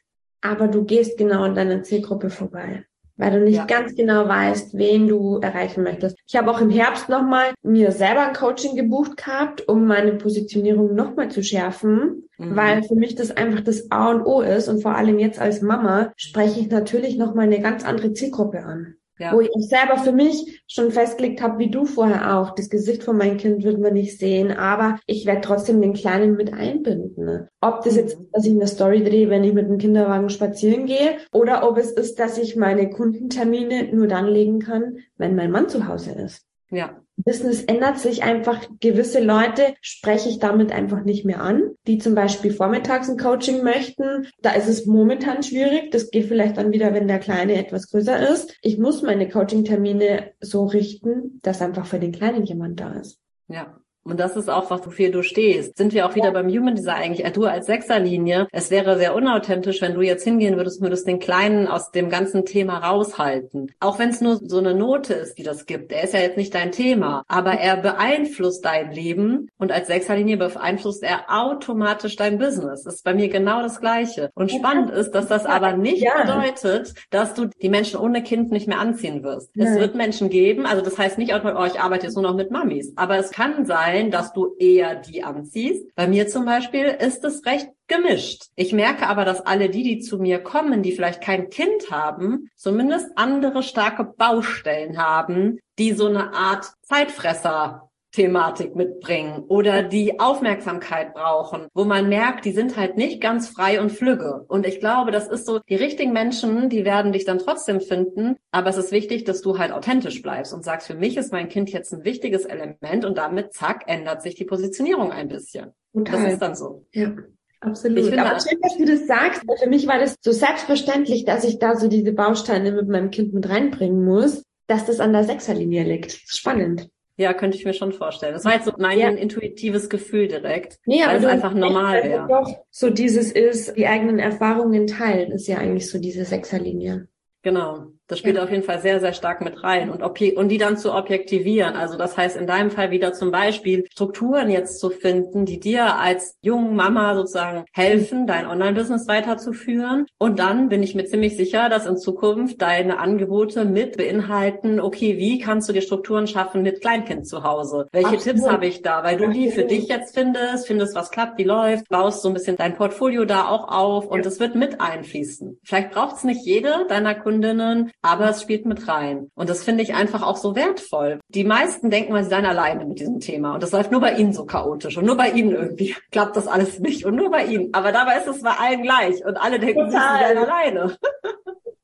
aber du gehst genau an deiner Zielgruppe vorbei weil du nicht ja. ganz genau weißt, wen du erreichen möchtest. Ich habe auch im Herbst nochmal mir selber ein Coaching gebucht gehabt, um meine Positionierung nochmal zu schärfen, mhm. weil für mich das einfach das A und O ist und vor allem jetzt als Mama spreche ich natürlich nochmal eine ganz andere Zielgruppe an. Ja. Wo ich selber für mich schon festgelegt habe, wie du vorher auch. Das Gesicht von meinem Kind wird man nicht sehen, aber ich werde trotzdem den Kleinen mit einbinden. Ne? Ob das jetzt, dass ich eine Story drehe, wenn ich mit dem Kinderwagen spazieren gehe, oder ob es ist, dass ich meine Kundentermine nur dann legen kann, wenn mein Mann zu Hause ist. Ja. Business ändert sich einfach. Gewisse Leute spreche ich damit einfach nicht mehr an, die zum Beispiel vormittags ein Coaching möchten. Da ist es momentan schwierig. Das geht vielleicht dann wieder, wenn der Kleine etwas größer ist. Ich muss meine Coaching-Termine so richten, dass einfach für den Kleinen jemand da ist. Ja. Und das ist auch was, wofür du stehst. Sind wir auch wieder beim Human Design eigentlich? Du als Sechserlinie. Es wäre sehr unauthentisch, wenn du jetzt hingehen würdest, würdest den Kleinen aus dem ganzen Thema raushalten. Auch wenn es nur so eine Note ist, die das gibt. Er ist ja jetzt nicht dein Thema, aber er beeinflusst dein Leben und als Sechserlinie beeinflusst er automatisch dein Business. Das ist bei mir genau das Gleiche. Und spannend ist, dass das aber nicht ja. bedeutet, dass du die Menschen ohne Kind nicht mehr anziehen wirst. Nein. Es wird Menschen geben, also das heißt nicht, oh, ich arbeite jetzt nur noch mit Mamis, aber es kann sein, sein, dass du eher die anziehst. Bei mir zum Beispiel ist es recht gemischt. Ich merke aber, dass alle die, die zu mir kommen, die vielleicht kein Kind haben, zumindest andere starke Baustellen haben, die so eine Art Zeitfresser Thematik mitbringen oder die Aufmerksamkeit brauchen, wo man merkt, die sind halt nicht ganz frei und flügge. Und ich glaube, das ist so, die richtigen Menschen, die werden dich dann trotzdem finden, aber es ist wichtig, dass du halt authentisch bleibst und sagst, für mich ist mein Kind jetzt ein wichtiges Element und damit, zack, ändert sich die Positionierung ein bisschen. Und das ist dann so. Ja. Absolut. Ich finde, Aber schön, dass du das sagst. Für mich war das so selbstverständlich, dass ich da so diese Bausteine mit meinem Kind mit reinbringen muss, dass das an der Sechserlinie liegt. Spannend. Ja, könnte ich mir schon vorstellen. Das war jetzt so mein ja. intuitives Gefühl direkt, nee, weil es einfach normal wäre. Doch so dieses ist, die eigenen Erfahrungen teilen, ist ja eigentlich so diese Sechserlinie. Genau. Das spielt ja. auf jeden Fall sehr, sehr stark mit rein und, und die dann zu objektivieren. Also das heißt in deinem Fall wieder zum Beispiel Strukturen jetzt zu finden, die dir als jungen Mama sozusagen helfen, dein Online-Business weiterzuführen. Und dann bin ich mir ziemlich sicher, dass in Zukunft deine Angebote mit beinhalten, okay, wie kannst du dir Strukturen schaffen mit Kleinkind zu Hause? Welche Absolut. Tipps habe ich da? Weil du die für dich jetzt findest, findest, was klappt, wie läuft, baust so ein bisschen dein Portfolio da auch auf und es wird mit einfließen. Vielleicht braucht es nicht jede deiner Kundinnen, aber es spielt mit rein. Und das finde ich einfach auch so wertvoll. Die meisten denken, sie seien alleine mit diesem Thema. Und das läuft nur bei ihnen so chaotisch. Und nur bei ihnen irgendwie [laughs] klappt das alles nicht. Und nur bei ihnen. Aber dabei ist es bei allen gleich. Und alle denken, Total. sie seien alleine.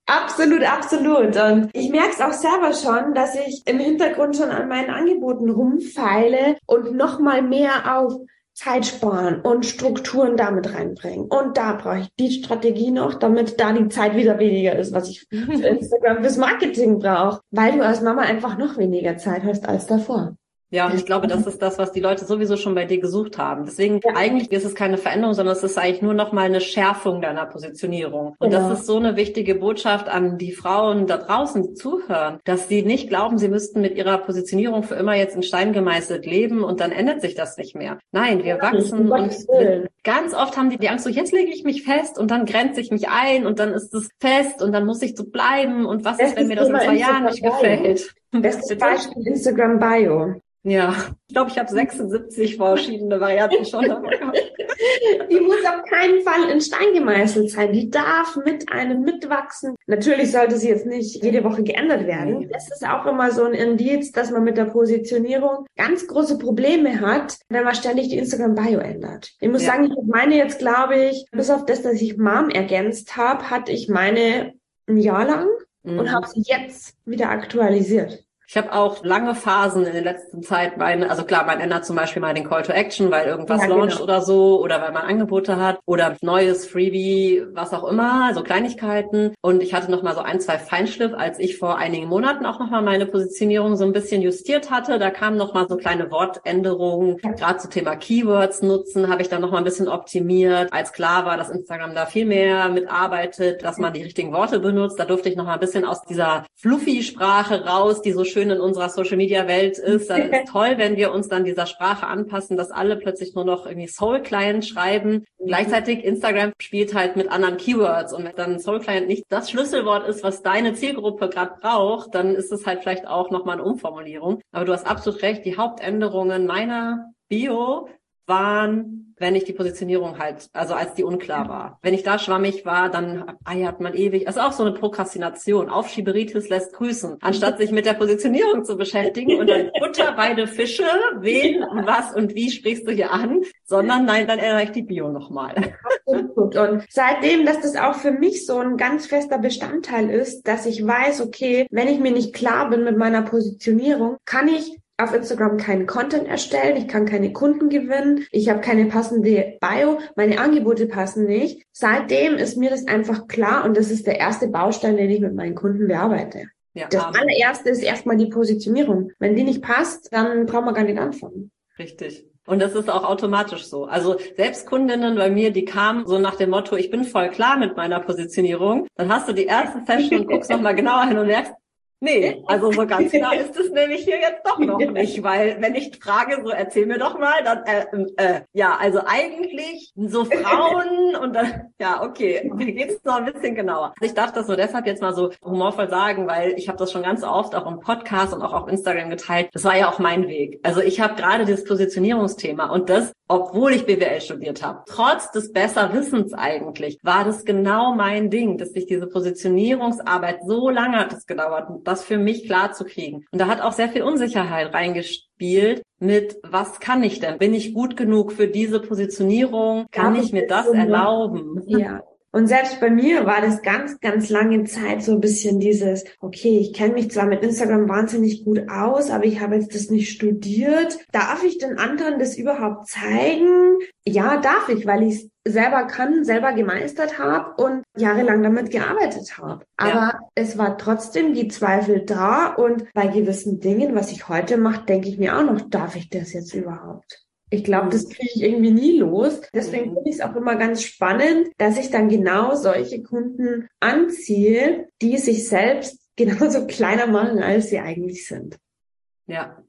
Absolut, absolut. Und ich merke es auch selber schon, dass ich im Hintergrund schon an meinen Angeboten rumfeile und noch mal mehr auf Zeit sparen und Strukturen damit reinbringen. Und da brauche ich die Strategie noch, damit da die Zeit wieder weniger ist, was ich für [laughs] Instagram fürs Marketing brauche, weil du als Mama einfach noch weniger Zeit hast als davor. Ja, und ich glaube, das ist das, was die Leute sowieso schon bei dir gesucht haben. Deswegen ja. eigentlich ist es keine Veränderung, sondern es ist eigentlich nur noch mal eine Schärfung deiner Positionierung. Und genau. das ist so eine wichtige Botschaft an die Frauen da draußen, die zuhören, dass sie nicht glauben, sie müssten mit ihrer Positionierung für immer jetzt in Stein gemeißelt leben und dann ändert sich das nicht mehr. Nein, wir ja, wachsen und ganz oft haben die die Angst so, jetzt lege ich mich fest und dann grenze ich mich ein und dann ist es fest und dann muss ich so bleiben und was das ist, wenn mir das in zwei Jahren nicht gefällt? [laughs] Bestes Beispiel Instagram Bio. Ja, ich glaube, ich habe 76 verschiedene Varianten schon. [laughs] die muss auf keinen Fall in Stein gemeißelt sein. Die darf mit einem mitwachsen. Natürlich sollte sie jetzt nicht jede Woche geändert werden. Das ist auch immer so ein Indiz, dass man mit der Positionierung ganz große Probleme hat, wenn man ständig die Instagram-Bio ändert. Ich muss ja. sagen, ich meine jetzt, glaube ich, bis auf das, dass ich Mom ergänzt habe, hatte ich meine ein Jahr lang mhm. und habe sie jetzt wieder aktualisiert. Ich habe auch lange Phasen in der letzten Zeit meine, also klar, man ändert zum Beispiel mal den Call to Action, weil irgendwas ja, genau. launcht oder so oder weil man Angebote hat oder neues Freebie, was auch immer, so Kleinigkeiten. Und ich hatte noch mal so ein, zwei Feinschliff, als ich vor einigen Monaten auch noch mal meine Positionierung so ein bisschen justiert hatte. Da kamen noch mal so kleine Wortänderungen, gerade zum Thema Keywords nutzen, habe ich dann noch mal ein bisschen optimiert, als klar war, dass Instagram da viel mehr mitarbeitet, dass man die richtigen Worte benutzt. Da durfte ich noch mal ein bisschen aus dieser Fluffy-Sprache raus, die so schön schön in unserer Social Media Welt ist. Dann ist [laughs] toll, wenn wir uns dann dieser Sprache anpassen, dass alle plötzlich nur noch irgendwie Soul Client schreiben. Gleichzeitig Instagram spielt halt mit anderen Keywords und wenn dann Soul Client nicht das Schlüsselwort ist, was deine Zielgruppe gerade braucht, dann ist es halt vielleicht auch nochmal eine Umformulierung. Aber du hast absolut recht, die Hauptänderungen meiner Bio waren wenn ich die Positionierung halt, also als die unklar war. Wenn ich da schwammig war, dann eiert man ewig. Das ist auch so eine Prokrastination. Aufschieberitis lässt grüßen. Anstatt sich mit der Positionierung zu beschäftigen und dann [laughs] Butter beide Fische, wen, was und wie sprichst du hier an, sondern nein, dann erreicht die Bio nochmal. Absolut. Und seitdem, dass das auch für mich so ein ganz fester Bestandteil ist, dass ich weiß, okay, wenn ich mir nicht klar bin mit meiner Positionierung, kann ich auf Instagram keinen Content erstellen, ich kann keine Kunden gewinnen, ich habe keine passende Bio, meine Angebote passen nicht. Seitdem ist mir das einfach klar und das ist der erste Baustein, den ich mit meinen Kunden bearbeite. Ja, das aber. allererste ist erstmal die Positionierung. Wenn die nicht passt, dann brauchen wir gar nicht anfangen. Richtig. Und das ist auch automatisch so. Also selbst Kundinnen bei mir, die kamen so nach dem Motto, ich bin voll klar mit meiner Positionierung. Dann hast du die erste Session und guckst nochmal genauer hin und merkst, Nee, also so ganz klar ist es nämlich hier jetzt doch noch [laughs] nicht, weil wenn ich frage, so erzähl mir doch mal, dann äh, äh, ja, also eigentlich so Frauen [laughs] und dann ja, okay, mir geht's noch ein bisschen genauer. Ich darf das nur deshalb jetzt mal so humorvoll sagen, weil ich habe das schon ganz oft auch im Podcast und auch auf Instagram geteilt. Das war ja auch mein Weg. Also ich habe gerade das Positionierungsthema und das obwohl ich BWL studiert habe. Trotz des Besserwissens eigentlich war das genau mein Ding, dass sich diese Positionierungsarbeit so lange hat es gedauert, das für mich klar zu kriegen. Und da hat auch sehr viel Unsicherheit reingespielt mit, was kann ich denn? Bin ich gut genug für diese Positionierung? Kann ich mir das erlauben? Ja. Und selbst bei mir war das ganz, ganz lange Zeit so ein bisschen dieses, okay, ich kenne mich zwar mit Instagram wahnsinnig gut aus, aber ich habe jetzt das nicht studiert. Darf ich den anderen das überhaupt zeigen? Ja, darf ich, weil ich es selber kann, selber gemeistert habe und jahrelang damit gearbeitet habe. Aber ja. es war trotzdem die Zweifel da und bei gewissen Dingen, was ich heute mache, denke ich mir auch noch, darf ich das jetzt überhaupt? Ich glaube, das kriege ich irgendwie nie los. Deswegen finde ich es auch immer ganz spannend, dass ich dann genau solche Kunden anziehe, die sich selbst [laughs] genauso kleiner machen, als sie eigentlich sind. Ja,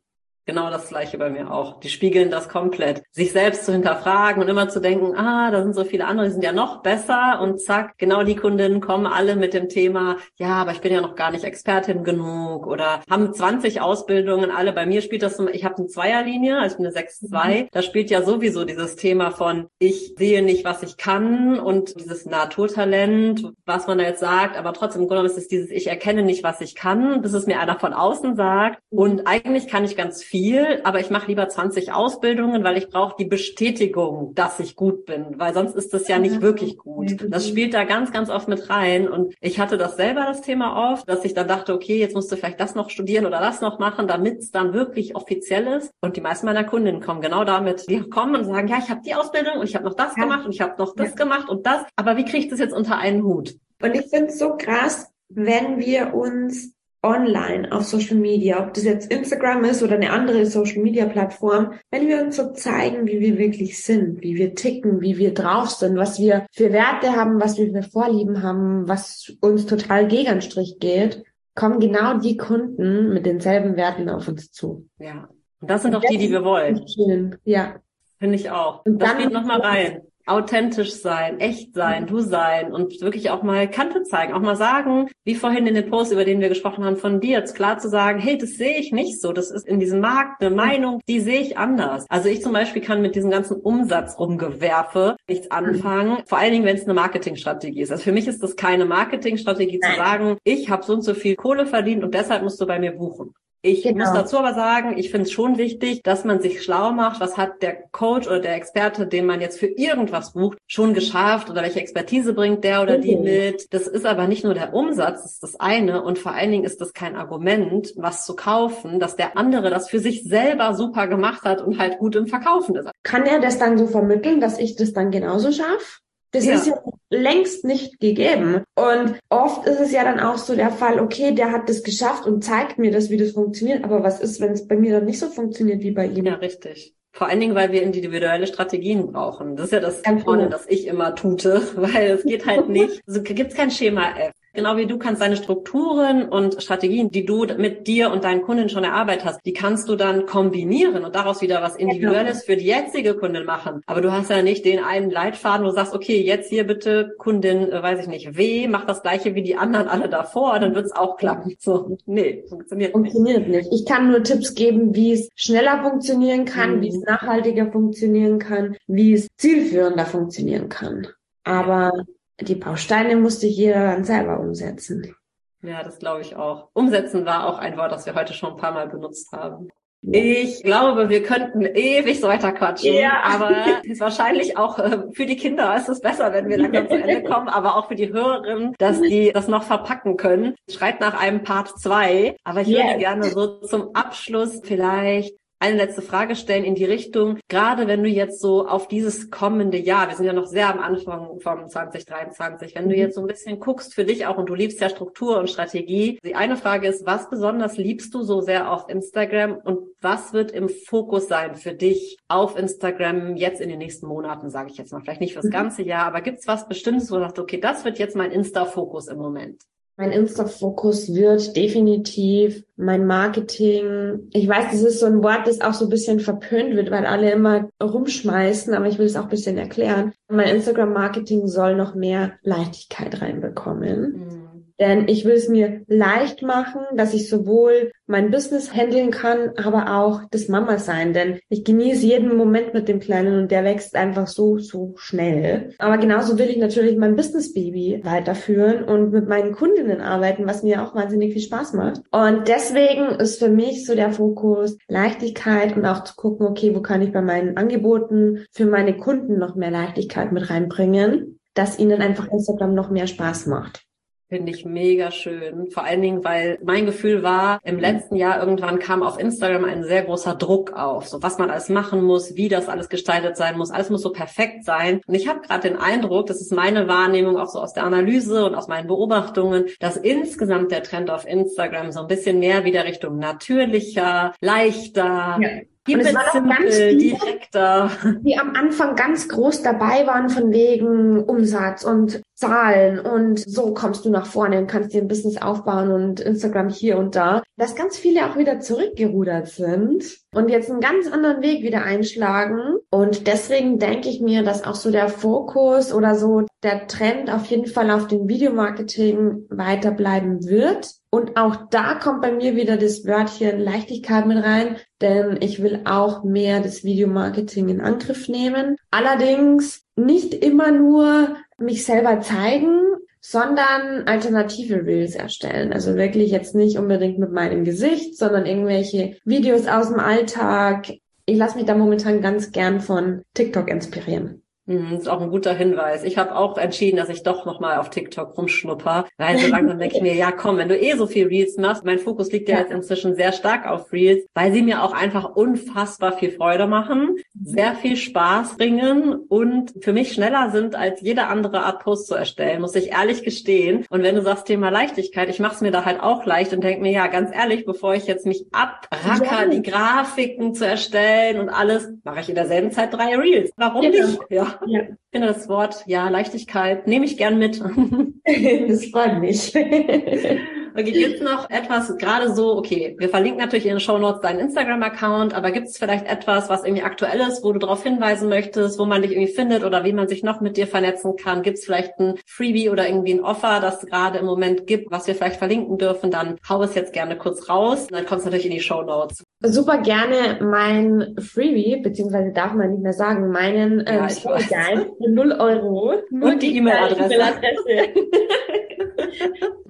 Genau das gleiche bei mir auch. Die spiegeln das komplett. Sich selbst zu hinterfragen und immer zu denken, ah, da sind so viele andere, die sind ja noch besser und zack, genau die Kundinnen kommen alle mit dem Thema, ja, aber ich bin ja noch gar nicht Expertin genug oder haben 20 Ausbildungen, alle. Bei mir spielt das, ich habe eine Zweierlinie, also ich bin eine 6-2, mhm. da spielt ja sowieso dieses Thema von, ich sehe nicht, was ich kann und dieses Naturtalent, was man da jetzt sagt, aber trotzdem im Grunde genommen ist es dieses, ich erkenne nicht, was ich kann, bis es mir einer von außen sagt und eigentlich kann ich ganz viel viel, aber ich mache lieber 20 Ausbildungen, weil ich brauche die Bestätigung, dass ich gut bin, weil sonst ist das ja nicht wirklich gut. Das spielt da ganz, ganz oft mit rein. Und ich hatte das selber das Thema oft, dass ich dann dachte, okay, jetzt musst du vielleicht das noch studieren oder das noch machen, damit es dann wirklich offiziell ist. Und die meisten meiner Kundinnen kommen genau damit. Die kommen und sagen, ja, ich habe die Ausbildung und ich habe noch das ja. gemacht und ich habe noch das ja. gemacht und das. Aber wie kriege ich das jetzt unter einen Hut? Und ich finde es so krass, wenn wir uns online auf Social Media, ob das jetzt Instagram ist oder eine andere Social Media Plattform, wenn wir uns so zeigen, wie wir wirklich sind, wie wir ticken, wie wir drauf sind, was wir für Werte haben, was wir für Vorlieben haben, was uns total gegen den Strich geht, kommen genau die Kunden mit denselben Werten auf uns zu. Ja. Und das sind doch die, die wir wollen. Schön. Ja. Finde ich auch. Und das geht nochmal rein authentisch sein, echt sein, du sein und wirklich auch mal Kante zeigen, auch mal sagen, wie vorhin in dem Post, über den wir gesprochen haben, von dir, jetzt klar zu sagen, hey, das sehe ich nicht so, das ist in diesem Markt eine Meinung, die sehe ich anders. Also ich zum Beispiel kann mit diesem ganzen Umsatz rumgewerfe nichts anfangen, vor allen Dingen, wenn es eine Marketingstrategie ist. Also für mich ist das keine Marketingstrategie zu sagen, ich habe so und so viel Kohle verdient und deshalb musst du bei mir buchen. Ich genau. muss dazu aber sagen, ich finde es schon wichtig, dass man sich schlau macht, was hat der Coach oder der Experte, den man jetzt für irgendwas bucht, schon geschafft oder welche Expertise bringt der oder mhm. die mit. Das ist aber nicht nur der Umsatz, das ist das eine und vor allen Dingen ist das kein Argument, was zu kaufen, dass der andere das für sich selber super gemacht hat und halt gut im Verkaufen ist. Kann er das dann so vermitteln, dass ich das dann genauso schaffe? Das ja. ist ja längst nicht gegeben. Und oft ist es ja dann auch so der Fall, okay, der hat das geschafft und zeigt mir das, wie das funktioniert. Aber was ist, wenn es bei mir dann nicht so funktioniert wie bei ihm? Ja, richtig. Vor allen Dingen, weil wir individuelle Strategien brauchen. Das ist ja das vorne, das ich immer tute, [laughs] weil es geht halt [laughs] nicht. Also gibt es kein Schema F. Genau wie du kannst deine Strukturen und Strategien, die du mit dir und deinen Kunden schon erarbeitet hast, die kannst du dann kombinieren und daraus wieder was Individuelles für die jetzige Kundin machen. Aber du hast ja nicht den einen Leitfaden, wo du sagst, okay, jetzt hier bitte Kundin, äh, weiß ich nicht, W, mach das gleiche wie die anderen alle davor, dann wird es auch klappen. [laughs] So, nee, funktioniert, funktioniert nicht. nicht. Ich kann nur Tipps geben, wie es schneller funktionieren kann, mhm. wie es nachhaltiger funktionieren kann, wie es zielführender funktionieren kann. Aber die Bausteine musste jeder dann selber umsetzen. Ja, das glaube ich auch. Umsetzen war auch ein Wort, das wir heute schon ein paar Mal benutzt haben. Ich glaube, wir könnten ewig so weiter quatschen, ja. aber ist wahrscheinlich auch äh, für die Kinder ist es besser, wenn wir langsam zu Ende kommen, aber auch für die Hörerinnen, dass die das noch verpacken können. Schreit nach einem Part zwei, aber ich yes. würde gerne so zum Abschluss vielleicht eine letzte Frage stellen in die Richtung, gerade wenn du jetzt so auf dieses kommende Jahr, wir sind ja noch sehr am Anfang von 2023, wenn du mhm. jetzt so ein bisschen guckst für dich auch und du liebst ja Struktur und Strategie. Die eine Frage ist, was besonders liebst du so sehr auf Instagram und was wird im Fokus sein für dich auf Instagram jetzt in den nächsten Monaten, sage ich jetzt mal, vielleicht nicht fürs mhm. ganze Jahr, aber gibt's was Bestimmtes, wo du sagst, okay, das wird jetzt mein Insta-Fokus im Moment? Mein Insta-Fokus wird definitiv mein Marketing. Ich weiß, das ist so ein Wort, das auch so ein bisschen verpönt wird, weil alle immer rumschmeißen, aber ich will es auch ein bisschen erklären. Mein Instagram-Marketing soll noch mehr Leichtigkeit reinbekommen. Mhm. Denn ich will es mir leicht machen, dass ich sowohl mein Business handeln kann, aber auch das Mama sein. Denn ich genieße jeden Moment mit dem Kleinen und der wächst einfach so, so schnell. Aber genauso will ich natürlich mein Business Baby weiterführen und mit meinen Kundinnen arbeiten, was mir auch wahnsinnig viel Spaß macht. Und deswegen ist für mich so der Fokus Leichtigkeit und auch zu gucken, okay, wo kann ich bei meinen Angeboten für meine Kunden noch mehr Leichtigkeit mit reinbringen? dass ihnen einfach Instagram noch mehr Spaß macht. Finde ich mega schön. Vor allen Dingen, weil mein Gefühl war, im letzten Jahr irgendwann kam auf Instagram ein sehr großer Druck auf. So was man alles machen muss, wie das alles gestaltet sein muss. Alles muss so perfekt sein. Und ich habe gerade den Eindruck, das ist meine Wahrnehmung auch so aus der Analyse und aus meinen Beobachtungen, dass insgesamt der Trend auf Instagram so ein bisschen mehr wieder Richtung natürlicher, leichter, ja. Die und es waren ganz viele, direkter. die am Anfang ganz groß dabei waren von wegen Umsatz und Zahlen und so kommst du nach vorne und kannst dir ein Business aufbauen und Instagram hier und da. Dass ganz viele auch wieder zurückgerudert sind und jetzt einen ganz anderen Weg wieder einschlagen. Und deswegen denke ich mir, dass auch so der Fokus oder so der Trend auf jeden Fall auf dem Videomarketing weiterbleiben wird. Und auch da kommt bei mir wieder das Wörtchen Leichtigkeit mit rein, denn ich will auch mehr das Videomarketing in Angriff nehmen. Allerdings nicht immer nur mich selber zeigen, sondern alternative Reels erstellen. Also wirklich jetzt nicht unbedingt mit meinem Gesicht, sondern irgendwelche Videos aus dem Alltag. Ich lasse mich da momentan ganz gern von TikTok inspirieren. Hm, das ist auch ein guter Hinweis. Ich habe auch entschieden, dass ich doch nochmal auf TikTok rumschnupper, weil so langsam denke ich mir, ja komm, wenn du eh so viel Reels machst, mein Fokus liegt ja, ja, jetzt inzwischen sehr stark auf Reels, weil sie mir auch einfach unfassbar viel Freude machen, sehr viel Spaß bringen und für mich schneller sind, als jede andere Art Post zu erstellen, muss ich ehrlich gestehen. Und wenn du sagst Thema Leichtigkeit, ich mache es mir da halt auch leicht und denke mir, ja, ganz ehrlich, bevor ich jetzt mich abracker, ja. die Grafiken zu erstellen und alles, mache ich in derselben Zeit drei Reels. Warum ja. nicht? Ja. Ja. Ich finde das Wort, ja, Leichtigkeit, nehme ich gern mit. [laughs] das freut mich. [laughs] Okay, gibt es noch etwas, gerade so, okay, wir verlinken natürlich in den Show Notes deinen Instagram-Account, aber gibt es vielleicht etwas, was irgendwie aktuell ist, wo du darauf hinweisen möchtest, wo man dich irgendwie findet oder wie man sich noch mit dir vernetzen kann? Gibt es vielleicht ein Freebie oder irgendwie ein Offer, das gerade im Moment gibt, was wir vielleicht verlinken dürfen? Dann hau es jetzt gerne kurz raus und dann kommst natürlich in die Show Notes. Super gerne mein Freebie, beziehungsweise darf man nicht mehr sagen, meinen ähm, ja, Guide für 0 Euro. Und die E-Mail-Adresse. [laughs]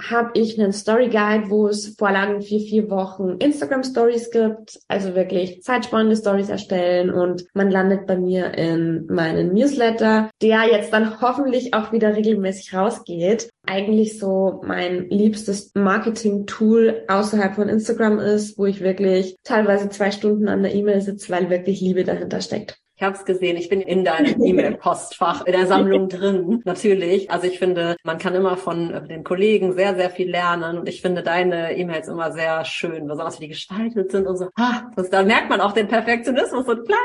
habe ich einen Story Guide, wo es Vorlagen für vier Wochen Instagram Stories gibt, also wirklich zeitspannende Stories erstellen und man landet bei mir in meinen Newsletter, der jetzt dann hoffentlich auch wieder regelmäßig rausgeht. Eigentlich so mein liebstes Marketing-Tool außerhalb von Instagram ist, wo ich wirklich teilweise zwei Stunden an der E-Mail sitze, weil wirklich Liebe dahinter steckt. Ich habe es gesehen, ich bin in deinem [laughs] E-Mail-Postfach, in der Sammlung drin, natürlich. Also ich finde, man kann immer von äh, den Kollegen sehr, sehr viel lernen und ich finde deine E-Mails immer sehr schön, besonders wie die gestaltet sind und so. Ah, das, da merkt man auch den Perfektionismus und klein.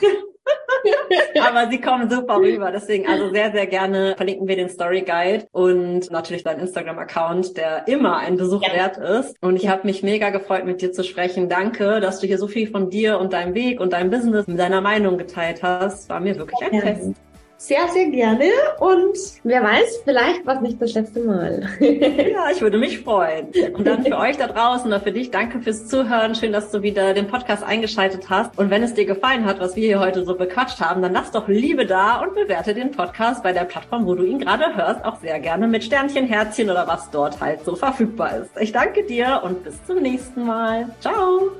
Ja. [laughs] Aber sie kommen super rüber. Deswegen also sehr, sehr gerne verlinken wir den Story Guide und natürlich deinen Instagram-Account, der immer ein Besuch ja. wert ist. Und ich habe mich mega gefreut, mit dir zu sprechen. Danke, dass du hier so viel von dir und deinem Weg und deinem Business mit deiner Meinung geteilt hast. War mir wirklich ein Fest sehr, sehr gerne und wer weiß, vielleicht war es nicht das letzte Mal. [laughs] ja, ich würde mich freuen. Und dann für euch da draußen oder für dich, danke fürs Zuhören. Schön, dass du wieder den Podcast eingeschaltet hast. Und wenn es dir gefallen hat, was wir hier heute so bequatscht haben, dann lass doch Liebe da und bewerte den Podcast bei der Plattform, wo du ihn gerade hörst, auch sehr gerne mit Sternchen, Herzchen oder was dort halt so verfügbar ist. Ich danke dir und bis zum nächsten Mal. Ciao!